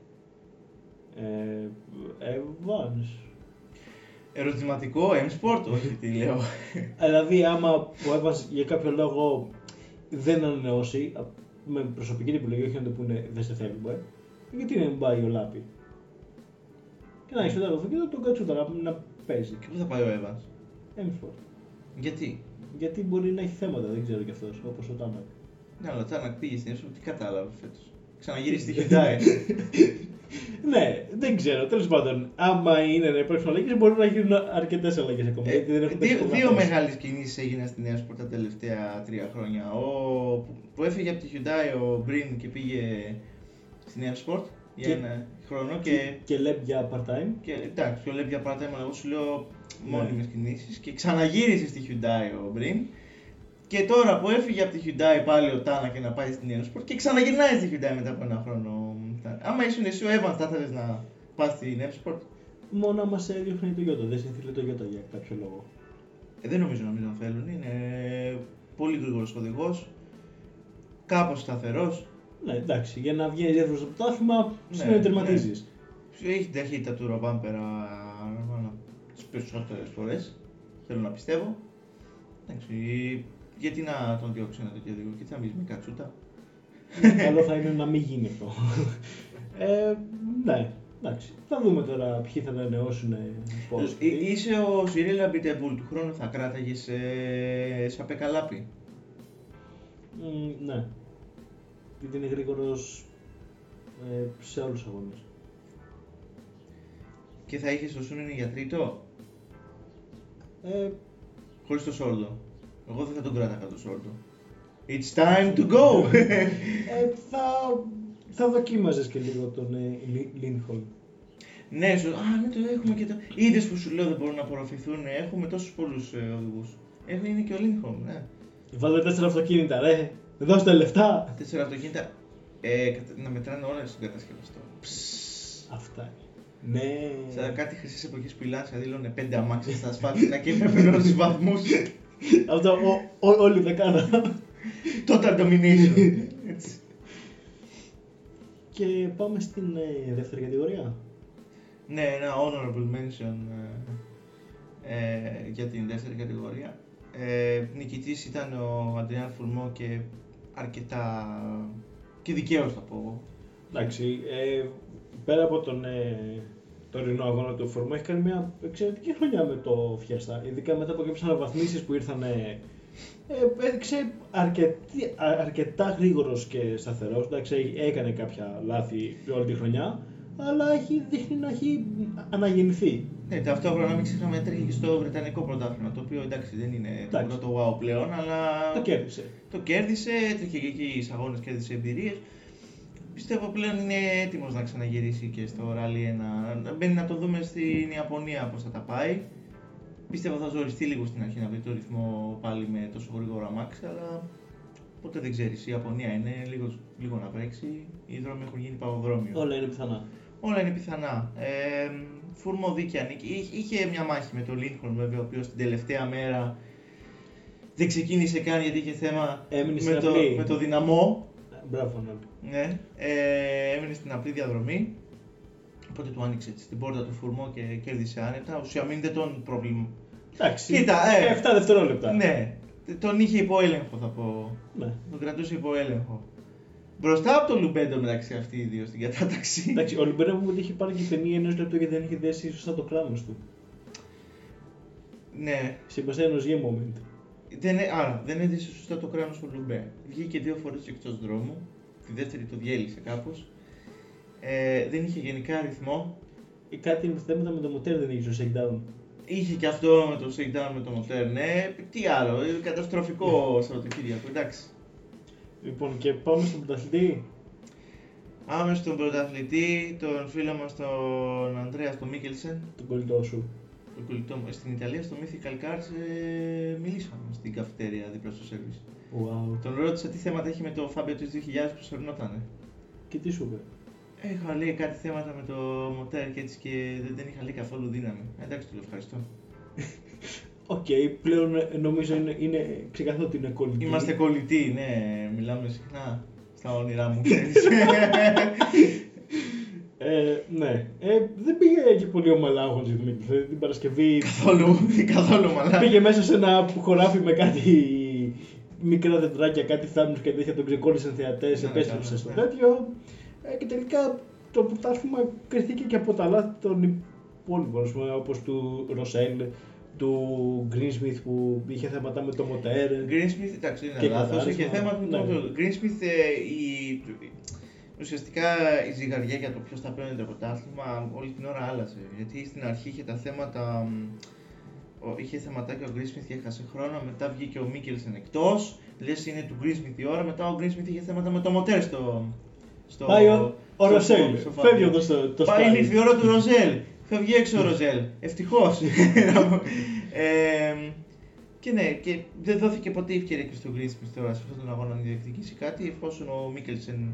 ε, Evans. Ερωτηματικό, M-Sport, όχι τι λέω. Δηλαδή, άμα ο Evans για κάποιο λόγο δεν ανανεώσει, α- με προσωπική την επιλογή, όχι να το πούνε δεν σε θέλουμε, γιατί να μην πάει ο Λάπη; Και να έχεις το αυτοκίνητο τον Κατσούτα να, να παίζει. Και πού θα πάει ο Evans; M-Sport. Γιατί; Γιατί μπορεί να έχει θέματα, δεν ξέρω κι αυτός, όπως ο Τάνακ. Ναι, αλλά ο Τάνακ πήγε στην M-Sport, τι κατάλαβε φέτος. Ξαναγύρισε στη Hyundai. ναι, δεν ξέρω. Τέλος πάντων, άμα είναι να υπάρξουν αλλαγές, μπορεί να γίνουν αρκετές αλλαγές ακόμα. Ε, γιατί δεν έχουν δύο παίξει δύο ακόμα. μεγάλες κινήσεις έγιναν στη Νέα Σπορ τα τελευταία τρία χρόνια. Ο, που, που έφυγε από τη Hyundai ο Μπριν και πήγε στη Νέα Σπορ για Και- ένα χρόνο και, Και, και Λεμπ για part-time. και εντάξει, πιο λέει για παράδειγμα, εγώ σου λέω Ναι. μόνιμες κινήσεις και ξαναγύρισε στη Hyundai ο Μπριν. Και τώρα που έφυγε από τη Hyundai πάλι ο Τάνα και να πάει στην Νέα Σπορ και ξαναγυρνάει στη Hyundai μετά από ένα χρόνο. Άμα ήσουν εσύ ο Evans, θα ήθελες να πας στη Νέα Σπορ. Μόνο άμα σε έδιωχνε το Toyota. Δεν σε ήθελε το Toyota για κάποιο λόγο. Ε, δεν νομίζω να μην τον θέλουν. Είναι πολύ γρήγορος οδηγός. Κάπως σταθερός. Ναι, εντάξει, για να βγαίνει δεύτερο στο πρωτάθλημα, Ναι, ναι, τερματίζεις. Έχει την ταχύτητα του Ρομπάμπερα τις περισσότερες φορές. Θέλω να πιστεύω. Εντάξει, γιατί να τον διώξει ένα τέτοιο οδηγό και τι θα μπει με κατσούτα. Καλό θα είναι να μην γίνει αυτό. ε, ναι, εντάξει. Θα δούμε τώρα ποιοι θα ανανεώσουν πώς. Ε, είσαι ο Σιρίλ Αμπιτεμπούλ του χρόνου θα κράταγες σε, Εσαπέκα Λάπι. ναι. Γιατί είναι γρήγορος ε, σε όλου του αγώνες. Και θα είχες το Σούνινεν για τρίτο, Ε, χωρίς το Σόρντο. Εγώ δεν θα τον κράταγα το Σόρντο. It's time to go! ε, θα, θα δοκίμαζες και λίγο τον ε, Λίνχολm. Ναι, σου, α, ναι, το έχουμε και το. Είδες που σου λέω δεν μπορούν να απορροφηθούν. Έχουμε τόσους πολλούς ε, οδηγούς. Είναι και ο Λίνχομ, ναι. Βάλε τέσσερα αυτοκίνητα, ρε. Δώστε λεφτά. Τέσσερα αυτοκίνητα. Ε, κατα- να μετράνε όλα στον κατασκευαστό. Αυτά είναι. Ναι. Σαν κάτι χρυσή εποχή που η Λάνσα δήλωνε πέντε αμάξια στα ασφάλτινα και έπαιρνε όλου του βαθμού. Αυτό ο, ο, όλη δεκάδα. Total domination. Έτσι. Και πάμε στην ε, δεύτερη κατηγορία. Ναι, ένα honorable mention ε, ε, για την δεύτερη κατηγορία. Ε, νικητής ήταν ο Αντριάν Φουρμό και αρκετά και δικαίως θα πω εγώ. Εντάξει, ε, πέρα από τον ε, τωρινό αγώνα του Φορμό, έχει κάνει μια εξαιρετική χρονιά με το Fiesta. Ειδικά μετά από κάποιες αναβαθμίσεις που ήρθαν. Ε, ε, έδειξε αρκετή, α- αρκετά γρήγορος και σταθερός. Εντάξει, έκανε κάποια λάθη όλη τη χρονιά, αλλά έχει, δείχνει να έχει αναγεννηθεί. Ναι, ταυτόχρονα μην ξεχνάμε έτρεχε και στο Βρετανικό πρωτάθλημα, το οποίο εντάξει δεν είναι Εντάξει. τίποτα το wow πλέον, αλλά Το κέρδισε. το κέρδισε, έτρεχε και εκεί στι αγώνες, κέρδισε εμπειρίες. Πιστεύω πλέον είναι έτοιμος να ξαναγυρίσει και στο Rally 1. Μπαίνει να το δούμε στην Ιαπωνία πώς θα τα πάει. Πιστεύω θα ζοριστεί λίγο στην αρχή να βρει το ρυθμό πάλι με τόσο γρήγορο αμάξι, αλλά ποτέ δεν ξέρεις. Η Ιαπωνία είναι λίγος, λίγο να βρέξει. Οι δρόμοι έχουν γίνει παγοδρόμιο. Όλα είναι πιθανά. Όλα είναι πιθανά. Ε, Φούρμο δίκαια νίκη. Είχε- Είχε μια μάχη με τον Λίνχορν βέβαια, ο οποίος την τελευταία μέρα δεν ξεκίνησε καν γιατί είχε θέμα Έμεινε με στην το, αυλή. με το δυναμό. Μπράβο, Φανέλη. Ναι, ε, έμεινε στην απλή διαδρομή. Οπότε του άνοιξε έτσι, την πόρτα του φουρμό και κέρδισε άνετα. Ο Σιαμίν δεν τον πρόβλημα. Εντάξει. Κοίτα, ε. 7 δευτερόλεπτα. Ναι, τον είχε υπό έλεγχο θα πω. Ναι. Τον κρατούσε υπό έλεγχο. Μπροστά από τον Λουμπέντο μεταξύ αυτοί οι δύο στην κατάταξη. Εντάξει, ο Λιμπέρα μου είχε πάρει και ταινία ενός λεπτό γιατί δεν είχε δέσει σωστά το κράνο του. ναι, Σύμπασε ενός γε moment. δεν, έ- άρα, δεν έδειξε σωστά το κράνος του Λουμπέ. Βγήκε δύο φορές εκτός δρόμου. Τη δεύτερη το διέλυσε κάπως. Ε, δεν είχε γενικά ρυθμό. Ή κάτι με θέματα με το μοτέρ δεν είχε στο shakedown. Είχε και αυτό με το shakedown με το μοτέρ, ναι. Τι άλλο, ε, καταστροφικό Σαββατοκύριακο, εντάξει. Λοιπόν, και πάμε στον πρωταθλητή. Πάμε στον πρωταθλητή, τον φίλο μας τον Ανδρέας στο Μίκελσεν, Τον κολλητό σου. τον κολλητό μου. Στην Ιταλία, στο Mythical Cars, ε, μιλήσαμε στην καφετέρια δίπλα στο σερβις. Wow. Τον ρώτησα τι θέματα έχει με το Fabia S2000 που σερνότανε. Και τι σου είπε; Είχα λέει κάτι θέματα με το μοτέρ και έτσι και δεν, δεν είχα λέει καθόλου δύναμη. Ε, Εντάξει, του λέω ευχαριστώ. Οκ, πλέον ε, νομίζω είναι, είναι ξεκαθαρό ότι είναι κολλητή. Είμαστε κολλητοί, ναι, μιλάμε συχνά στα όνειρά μου, ξέρεις. Ε, ναι. Ε, δεν πήγε και πολύ ομαλά ο Χατζηδημήτρη. Την Παρασκευή καθόλου, καθόλου μαλά. πήγε μέσα σε ένα χωράφι με κάτι μικρά δεντράκια, κάτι θάμνους και τέτοια, τον ξεκόλλησαν θεατές, Ναι, επέστρεψε ναι, στο ναι. τέτοιο. Ε, και τελικά το πρωτάθλημα κριθήκε και από τα λάθη των υπόλοιπων, ας πούμε, όπως του Ροσέλ, του Greensmith που είχε θέματα με το μοτέρ. Greensmith, εντάξει, είναι Και λάθος, καθάρισμα. είχε θέμα με Ναι. το Greensmith, ε, η, ουσιαστικά η ζυγαριά για το ποιος θα παίρνει το πρωτάθλημα όλη την ώρα άλλαζε. Γιατί στην αρχή είχε τα θέματα, μ, ο- είχε θεματάκια ο Greensmith και έχασε χρόνο, μετά βγήκε ο Μίκελσεν εκτός, λες είναι του Greensmith η ώρα, μετά ο Greensmith είχε θέματα με το μοτέρ στο... στο Πάει ο, ο στο Ροσέλ, φω- στο φεύγει φάβιο. εδώ στο το Πάει σπάλι. ήρθε η ώρα του Ροζέλ. Φεύγει έξω ο Ροζέλ. Ευτυχώς. ε, και ναι, και δεν δόθηκε ποτέ η ευκαιρία και στον Greensmith τώρα σε αυτόν τον αγώνα να διεκδικήσει κάτι, εφόσον ο Μίκελσεν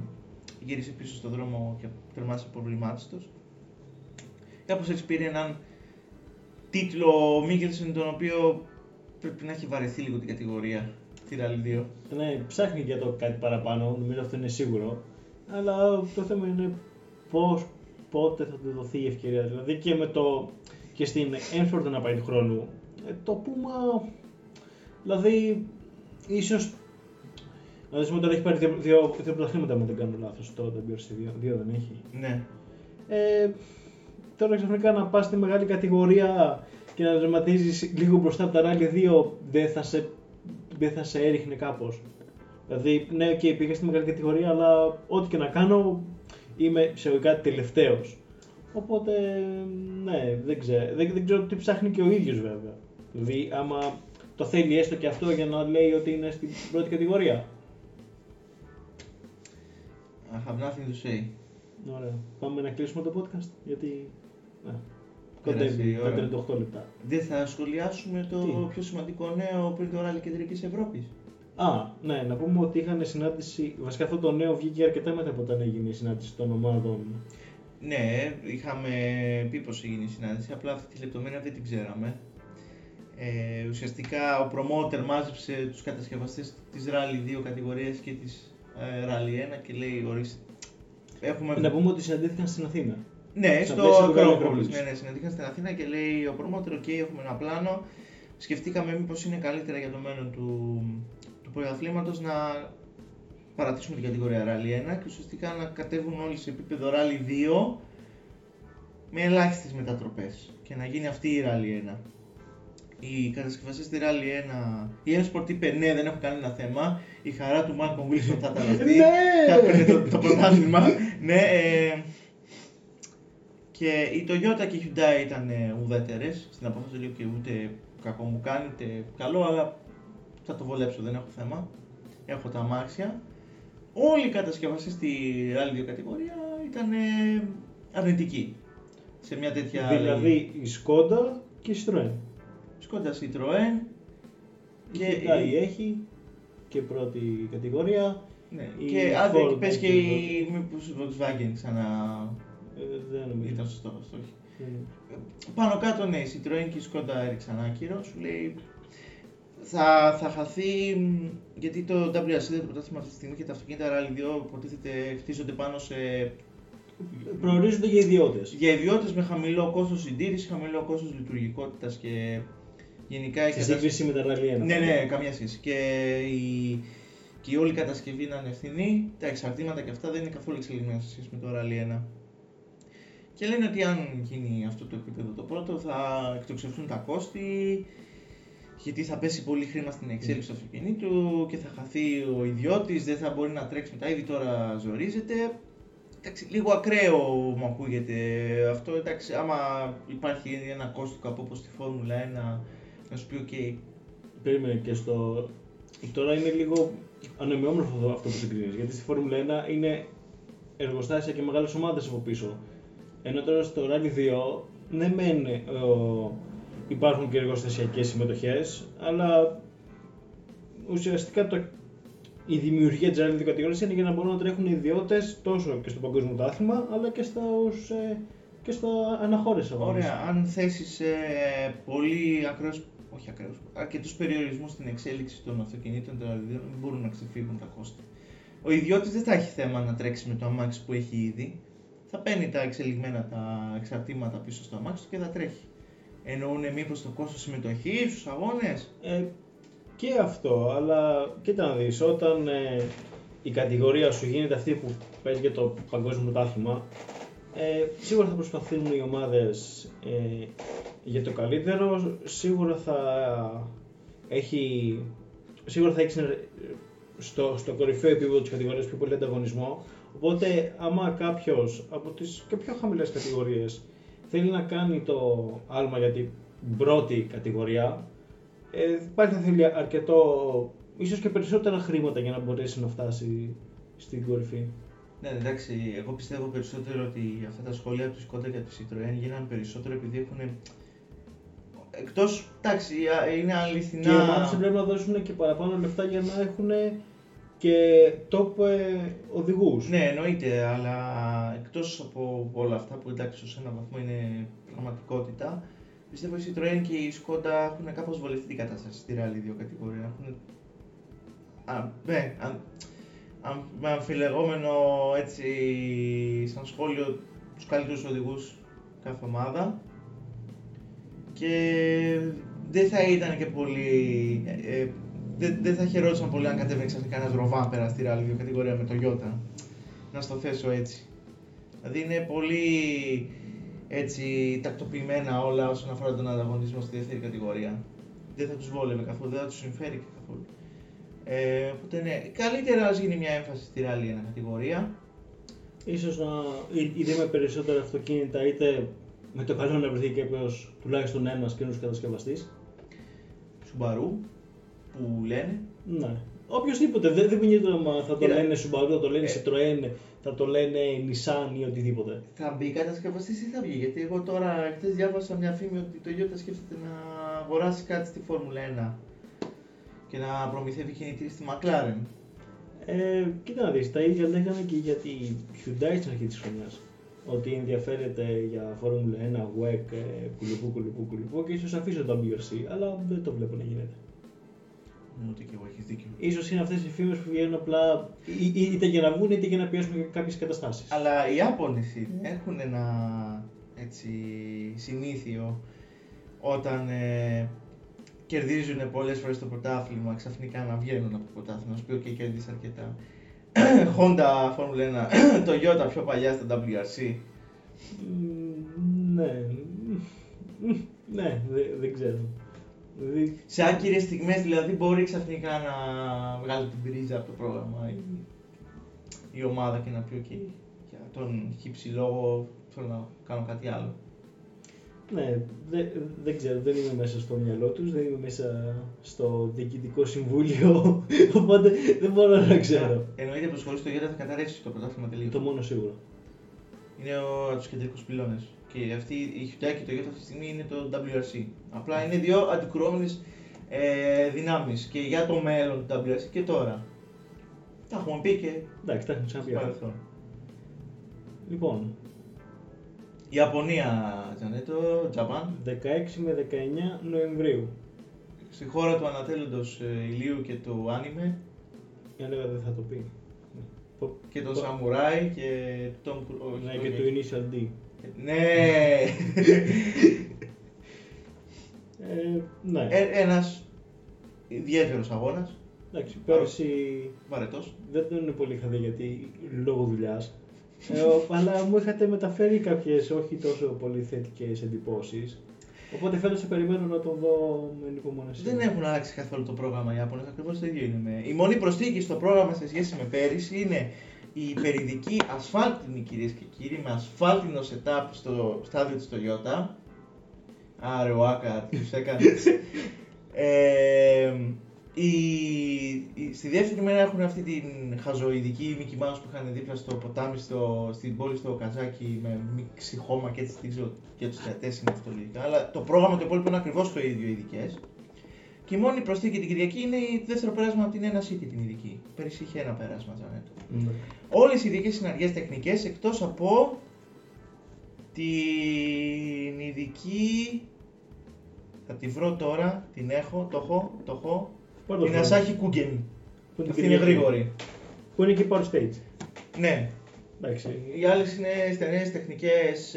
γύρισε πίσω στον δρόμο και τερμάσε προβλημάτιστο. Κάπως έτσι πήρε έναν τίτλο ο Μίκελσεν, τον οποίο πρέπει να έχει βαρεθεί λίγο την κατηγορία. Τη Rally 2. Ναι, ψάχνει για το κάτι παραπάνω, νομίζω αυτό είναι σίγουρο. Αλλά το θέμα είναι πώς, πότε θα του δοθεί η ευκαιρία. Δηλαδή και με το. και στην Ένφορντ να πάει του χρόνου. Ε, το Puma. Δηλαδή, ίσως. Δηλαδή, τώρα έχει πάρει δύο, δύο, δύο πρωταθλήματα, αν δεν κάνω λάθος. Το WRC, δύο, δύο δεν έχει. Ναι. Ε, τώρα ξαφνικά να πας στη μεγάλη κατηγορία και να δραματίζεις λίγο μπροστά από τα Rally 2 δεν θα σε, δεν θα σε έριχνε κάπως. Δηλαδή, ναι, και πήγα στη μεγάλη κατηγορία, αλλά ό,τι και να κάνω είμαι ψεωτικά τελευταίος. Οπότε, ναι, δεν ξέρω, δεν, δεν ξέρω τι ψάχνει και ο ίδιος βέβαια. Δηλαδή, άμα το θέλει έστω και αυτό για να λέει ότι είναι στην πρώτη κατηγορία. I have nothing to say. Ωραία. Πάμε να κλείσουμε το podcast, γιατί... Ναι. Πέρασε η Κοντεύει ώρα. τα 38 λεπτά. Δεν θα σχολιάσουμε το Τι; πιο σημαντικό νέο πριν το Rally Κεντρικής Ευρώπης. Α, ναι, να πούμε ότι είχαν συνάντηση. Βασικά αυτό το νέο βγήκε αρκετά μετά από όταν έγινε η συνάντηση των ομάδων. Ναι, είχαμε πει πως έγινε η συνάντηση, απλά αυτή τη λεπτομέρεια δεν την ξέραμε. Ε, ουσιαστικά ο promoter μάζεψε τους κατασκευαστές της Rally 2 κατηγορίας και της ε, Rally 1 και λέει ορίστε. Έχουμε... Να πούμε ότι συναντήθηκαν στην Αθήνα. Ναι, Στα στο πλαίσια του Rally Ακρόπολης. Acropolis. Ναι, ναι, συναντήθηκαν στην Αθήνα και λέει ο promoter, ok, έχουμε ένα πλάνο. Σκεφτήκαμε μήπως είναι καλύτερα για το μέλλον του, του πρωταθλήματος να παρατήσουμε την κατηγορία Rally 1 και ουσιαστικά να κατέβουν όλοι σε επίπεδο Rally 2 με ελάχιστες μετατροπές και να γίνει αυτή η Rally 1. Οι κατασκευαστές στη Rally 1, η M-Sport είπε ναι, δεν έχω κανένα θέμα. Η χαρά του Malcolm Wilson θα ήταν αυτή. Ναι! θα έπαιρνε το, το πρωτάθλημα. ναι, ε, και η Toyota και η Hyundai ήταν ε, ουδέτερες. Στην απόφαση λέω και ούτε κακό μου κάνει, ούτε καλό, αλλά θα το βολέψω, δεν έχω θέμα. Έχω τα αμάξια. Όλοι οι κατασκευαστές στη Rally 2 κατηγορία ήταν ε, αρνητικοί. Σε μια τέτοια. Δηλαδή η Σκόντα και η Citroën. Σκόντα Citroën Και και, η έχει και πρώτη κατηγορία. ναι, η και άντε Ford και πες και έχει η μήπως η Volkswagen ξανά Ε, δεν νομίζω. ήταν σωστό, αυτό όχι. Δεν- Πάνω κάτω ναι, η Citroën και η Skoda έριξαν άκυρο, σου λέει θα, θα χαθεί μ, γιατί το WRC το πρωτάθλημα αυτή τη στιγμή και τα αυτοκίνητα Rally 2 υποτίθεται χτίζονται πάνω σε Προορίζονται για ιδιώτες. για ιδιώτες με χαμηλό κόστος συντήρησης, χαμηλό κόστος λειτουργικότητας και γενικά η Σε κατασκευή- σύγκριση με τα ραλία. Ναι, ναι, καμία σχέση. Και η, και η όλη κατασκευή είναι ανευθυνή, τα εξαρτήματα και αυτά δεν είναι καθόλου εξελιγμένα σε σχέση με το Rally 1. Και λένε ότι αν γίνει αυτό το επίπεδο το πρώτο θα εκτοξευθούν τα κόστη, γιατί θα πέσει πολύ χρήμα στην εξέλιξη του αυτοκινήτου και θα χαθεί ο ιδιώτης, δεν θα μπορεί να τρέξει μετά, ήδη τώρα ζορίζεται. Εντάξει, λίγο ακραίο μου ακούγεται αυτό, εντάξει, άμα υπάρχει ένα κόστος από όπως στη Φόρμουλα 1, να σου πει, οκ, Περίμενε και στο. Τώρα είναι λίγο ανομοιόμορφο αυτό- αυτό που συγκρίνεις. Γιατί στη Φόρμουλα 1 είναι εργοστάσια και μεγάλες ομάδες από πίσω. Ενώ τώρα στο Rally 2, ναι, μεν ε, ο- υπάρχουν και εργοστασιακές συμμετοχές, αλλά ουσιαστικά το, η δημιουργία της Rally 2 κατηγορίας είναι για να μπορούν να τρέχουν ιδιώτες τόσο και στο παγκόσμιο πρωτάθλημα, αλλά και, στους, ε, και στο αναχώρες αγώνες. Ωραία, αν θέσεις ε, πολύ ακραίου, όχι ακραίου, αρκετούς περιορισμούς στην εξέλιξη των αυτοκινήτων των ραλιδίων, δεν μπορούν να ξεφύγουν τα κόστη. Ο ιδιώτης δεν θα έχει θέμα να τρέξει με το αμάξι που έχει ήδη. Θα παίρνει τα εξελιγμένα τα εξαρτήματα πίσω στο αμάξι του και θα τρέχει. Εννοούν μήπως το κόστος συμμετοχής στου αγώνες; Ε, και αυτό, αλλά κοίτα να δεις, όταν ε, η κατηγορία σου γίνεται αυτή που παίζει για το παγκόσμιο πρωτάθλημα, ε, σίγουρα θα προσπαθούν οι ομάδες ε, για το καλύτερο, σίγουρα θα έχει, σίγουρα θα έχει συνεργ- στο, στο κορυφαίο επίπεδο της κατηγορίας πιο πολύ ανταγωνισμό, οπότε άμα κάποιος από τις και πιο χαμηλές κατηγορίες θέλει να κάνει το άλμα για την πρώτη κατηγορία, ε, πάλι θα θέλει αρκετό, ίσως και περισσότερα χρήματα για να μπορέσει να φτάσει στην κορυφή. Ναι, εντάξει, εγώ πιστεύω περισσότερο ότι αυτά τα σχόλια του Skoda και του Citroën γίνανε περισσότερο επειδή έχουν. Εκτός, εντάξει, α- είναι αληθινά. Και οι ομάδες πρέπει να δώσουν και παραπάνω λεφτά για να έχουν και top ε, οδηγούς. Ναι, εννοείται, αλλά εκτός από όλα αυτά που εντάξει σε έναν βαθμό είναι πραγματικότητα, πιστεύω η Citroën και η Skoda έχουν κάπως βολευτεί την κατάσταση στη Rally 2 κατηγορία. Έχουν... Α, ναι, αν, αν, με αμφιλεγόμενο έτσι σαν σχόλιο τους καλύτερους οδηγούς κάθε ομάδα και δεν θα ήταν και πολύ ε, ε, δεν, δεν θα χαιρόντουσαν πολύ αν κατέβαινε ξαφνικά ένας ροβάμπερας στη Rally 2 κατηγορία με το Ιώτα. Να στο θέσω έτσι. Δηλαδή είναι πολύ έτσι τακτοποιημένα όλα όσον αφορά τον ανταγωνισμό στη δεύτερη κατηγορία. Δεν θα τους βόλευε καθόλου, δεν θα τους συμφέρει και καθόλου. Ε, οπότε ναι, καλύτερα ας γίνει μια έμφαση στη Rally 1 κατηγορία. Ίσως να ή- είτε με περισσότερα αυτοκίνητα είτε με το καλό να βρεθεί κάποιος τουλάχιστον ένας καινούργιος κατασκευαστής. Subaru που λένε. Ναι. Οποιοςδήποτε, δεν, δεν πηγαίνει το όνομα, θα το Κοίτα. λένε Subaru, θα το λένε Ε. Citroën, θα το λένε Nissan ή οτιδήποτε. Θα μπει κατασκευαστή ή θα βγει. Γιατί εγώ τώρα χθες διάβασα μια φήμη ότι το Toyota σκέφτεται να αγοράσει κάτι στη Φόρμουλα 1 και να προμηθεύει κινητήρι στη McLaren. Ε, κοίτα να δεις, τα ίδια λέγανε και για τη Hyundai στην αρχή της χρονιάς. Ότι ενδιαφέρεται για Φόρμουλα 1, WEC, ε, κουλουπού, κουλουπού, κουλουπού και ίσως αφήσω το WRC, αλλά δεν το βλέπω να γίνεται. Ούτε και εγώ έχει δίκιο. Ίσως είναι αυτές οι φήμες που βγαίνουν απλά ή- ή- είτε για να βγουν είτε για να πιέσουν και κάποιες καταστάσεις. Αλλά οι Ιάπωνες είναι, έχουν ένα έτσι, συνήθειο όταν ε, κερδίζουν πολλές φορές το πρωτάθλημα, ξαφνικά να βγαίνουν από το πρωτάθλημα, να σου πει ότι κέρδισε αρκετά. Honda Φόρμουλα 1, Toyota πιο παλιά στα WRC. Μ, Ναι. Μ, Ναι, δε- δεν ξέρω. Δηλαδή, Σε άκυρες στιγμές δηλαδή μπορεί ξαφνικά να βγάλει την πρίζα από το πρόγραμμα η, η ομάδα και να πει ok, για τον χύψη λόγο θέλω να κάνω κάτι άλλο. ναι, δε- δεν ξέρω, δεν είμαι μέσα στο μυαλό τους, δεν είμαι μέσα στο διοικητικό συμβούλιο, οπότε δεν μπορώ να ξέρω. Εννοείται πως χωρίς το Toyota θα καταρρεύσεις το πρωτάθλημα τελείως. Το μόνο σίγουρο. Είναι ο, από τους κεντρικούς πυλώνες. Και αυτή η Hyundai και το Toyota αυτή τη στιγμή είναι το WRC. Απλά είναι δύο αντικρουόμενες ε, δυνάμεις και για το μέλλον του WRC και τώρα. Τα έχουμε πει και Εντάξει, τα έχουμε στο ξαναπεί. αυτά. παρελθόν. Λοιπόν, Ιαπωνία, Τζανέτο, Japan. 16 με 19 Νοεμβρίου. στη χώρα του ανατέλλοντος ε, ηλίου και του άνιμε Έλεγα δεν θα το πει. Πο- και τον πο- Σαμουράι και τον... όχι, Ναι, το- και του Initial D. Ναι! Ε, ναι. ε, ένας ιδιαίτερος αγώνας, Εντάξει, πέρυσι βαρετός. δεν τον είναι πολύ είχα δει γιατί λόγω δουλειάς. Ε, ο- αλλά μου είχατε μεταφέρει κάποιες όχι τόσο πολύ θετικές εντυπώσεις. Οπότε φέτος θα περιμένω να τον δω με ανυπομονησία. Δεν έχουν αλλάξει καθόλου το πρόγραμμα οι Ιάπωνες, ακριβώς το ίδιο είναι. με- Η μόνη προσθήκη στο πρόγραμμα σε σχέση με πέρυσι είναι η υπερηδική ασφάλτινη κυρίες και κύριοι με ασφάλτινο setup στο στάδιο της Toyota. Άρε ο Άκα τους έκανες. ε, η, η- στη δεύτερη μέρα έχουν αυτή την χαζοειδική Mickey Mouse που είχαν δίπλα στο ποτάμι στο, στην πόλη στο Καζάκι με μίξη χώμα και έτσι δεν ξέρω για τους θεατές είναι αυτό λογικά. Αλλά το πρόγραμμα το υπόλοιπο είναι ακριβώς το ίδιο ειδικές. Και η μόνη προσθήκη την Κυριακή είναι το δεύτερο πέρασμα από την Ένα City την ειδική. Πέρυσι είχε ένα πέρασμα, Τζανέτο. Ναι. Όλες οι ειδικές συναργίες τεχνικές εκτός από την ειδική... Θα τη βρω τώρα, την έχω, το έχω, το έχω. Πάρ' το Την χρόνο. Ασάχη Κούγκεν. Που είναι Αυτή είναι Κυριακή. γρήγορη. Που είναι και power stage. Ναι. Εντάξει. Οι άλλες είναι στενές τεχνικές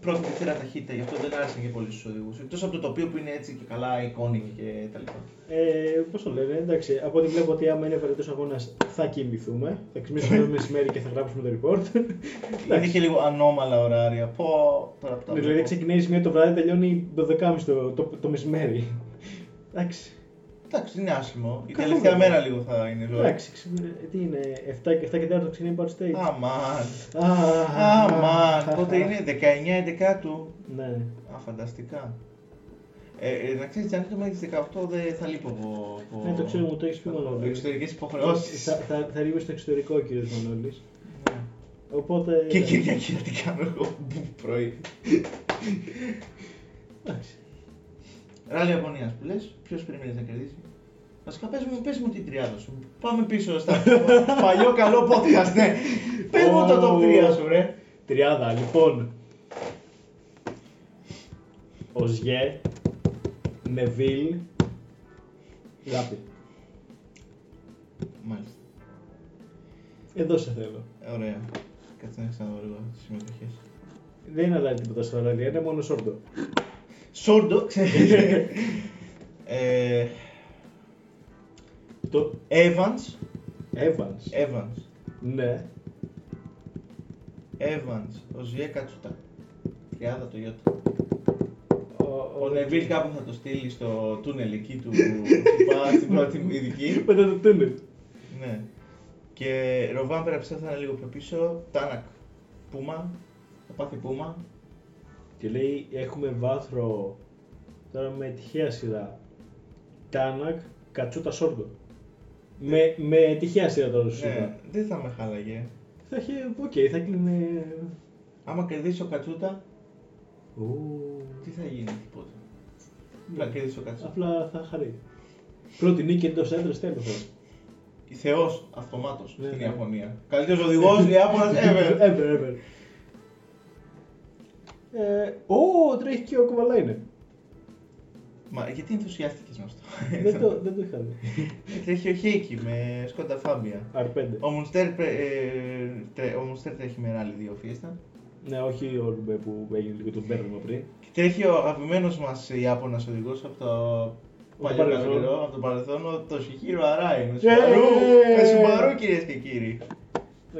πρώτη δεύτερα ταχύτητα, γι' αυτό δεν άρεσαν και πολύ στους οδηγούς. Εκτός από το τοπίο που είναι έτσι και καλά iconic και τα λοιπά. Ε, Πώς το λένε, εντάξει. Από ό,τι βλέπω ότι άμα είναι βαρετό αγώνας θα κοιμηθούμε. Θα ξυπνήσουμε το μεσημέρι και θα γράψουμε το report. Είναι και λίγο ανώμαλα ωράρια. Πω τώρα που τα δηλαδή βλέπω. ξεκινάει μία το βράδυ, τελειώνει 12.30 το, το, το μεσημέρι. Εντάξει. Εντάξει, δεν είναι άσχημο. Η Καλό τελευταία βέβαια. μέρα λίγο θα είναι ζωή. Εντάξει, ξυπνά- ε, τι είναι, 7, και- 7 και 4 ξεκινάει power stage. Αμάν. Α, Αμάν. Πότε είναι 19-11 του. Ναι. Α, φανταστικά. Ε, ε, να ξέρεις, αν το μέχρι 18 δεν θα λείπω από. από... Ναι, το ξέρω, μου το έχεις πει μόνο. Εξωτερικές υποχρεώσεις. Θα, θα, θα ρίγω στο εξωτερικό ο κύριος Μανώλης. Οπότε... Και Κυριακή να την κάνω εγώ πρωί. Εντάξει. Ράλι Ιαπωνία που λες, ποιος περιμένει να κερδίσει; Βασικά πες μου, πες μου την τριάδα σου. Πάμε πίσω στα παλιό καλό podcast, ναι. Πες μου το top 3 σου, ρε. Τριάδα, λοιπόν. Οζιέ, Νεβίλ, Λάπη. Μάλιστα. Εδώ σε θέλω. Ωραία. Κάτσε να ξαναδώ λίγο τις συμμετοχές. Δεν αλλάζει τίποτα στο ράλι, είναι μόνο σόρτο. Σόρντο, ξέρετε. ε, Το Evans. Evans. Evans. Ναι. Evans. Ο Ζιέ Κατσούτα. Τριάδα το Ιώτα. Ο, Ο Νεβίλ κάπου θα το στείλει στο τούνελ εκεί του, του Πα στην πρώτη μου ειδική. Μετά το τούνελ. Ναι. Και Ροβάν Περαψέ θα είναι λίγο πιο πίσω. Τάνακ. Πούμα. Θα πάθει Πούμα. Και λέει έχουμε βάθρο τώρα με τυχαία σειρά. Τάνακ, Κατσούτα, Σόρτο. Με, με τυχαία σειρά τώρα σου Ναι, είπα. δεν θα με χάλαγε. Θα έχει, οκ, θα κλείνει. Άμα κερδίσει ο Κατσούτα, Ου. τι θα γίνει, τίποτα. Απλά κερδίσει ο Κατσούτα. Απλά θα χαρεί. Πρώτη νίκη εντός έντρα τέλος. Θεός αυτομάτως Ναι, στην ναι. Ιαπωνία. Καλύτερος οδηγός Ιάπωνας ever. ever, ever. Ε, Ω, τρέχει και ο Κοβαλάινε. Μα γιατί ενθουσιάστηκες με αυτό; δεν, το, δεν το είχα δει. Ε, Τρέχει ο Χέικι με σκόντα φάμπια. R5. Ο Μονστέρ, πρέ- ε, τρέ- ο Μονστέρ τρέχει με ράλι δύο φιέστα. Ναι, όχι ο Ρουμπέ που έγινε λίγο το μπέρδεμα πριν. Και τρέχει ο αγαπημένος μας Ιάπωνας οδηγός από το παλιό παρελθόν. καλό καιρό, από το παρελθόν, ο Τοσιχύρο Αράι. Με Ε, Σουμπαρού, ε, με ε. Σουμπαρού κυρίες και κύριοι.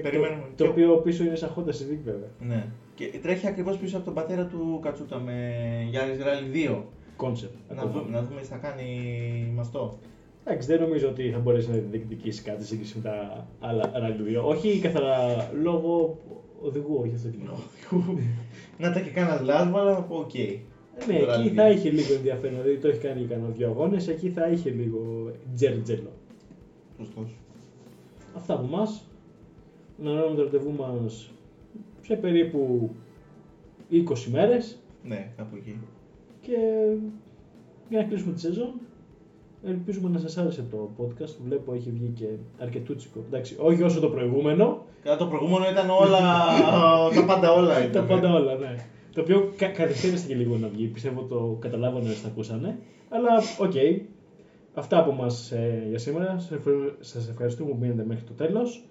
Περιμένουμε. Το, το Και- οποίο πίσω είναι σαν Honda Civic βέβαια. Ναι. Και τρέχει ακριβώς πίσω από τον πατέρα του Κατσούτα με Γιάννη Ράλι 2. Concept. Να ακόμα. δούμε, να δούμε τι θα κάνει με αυτό. Εντάξει, δεν νομίζω ότι θα μπορέσει να διεκδικήσει κάτι σε σύγκριση με τα άλλα Rally 2. Όχι καθαρά λόγω οδηγού, όχι αυτοκινήτου. να τα και κάνα λάσμα, αλλά να πω οκ. Ναι, Το εκεί Rally θα 2. είχε λίγο ενδιαφέρον. Δηλαδή το έχει κάνει για κανένα δύο αγώνες, εκεί θα είχε λίγο τζερτζέλο. Σωστός. Αυτά από εμάς. Να ανανεώνουμε το ραντεβού μας σε περίπου 20 μέρες Ναι, κάπου εκεί. και για να κλείσουμε τη σεζόν. Ελπίζουμε να σας άρεσε το podcast. Βλέπω έχει βγει και αρκετούτσικο. Εντάξει, όχι όσο το προηγούμενο. Κατά το προηγούμενο ήταν όλα. τα πάντα όλα ήταν. Τα πάντα όλα, ναι. Το οποίο κα- καθυστέρησε και λίγο να βγει. Πιστεύω το καταλάβανε όσοι τα ακούσανε. Αλλά οκ. Αυτά από μας ε, για σήμερα. Σας ευχαριστούμε που μείνετε μέχρι το τέλος.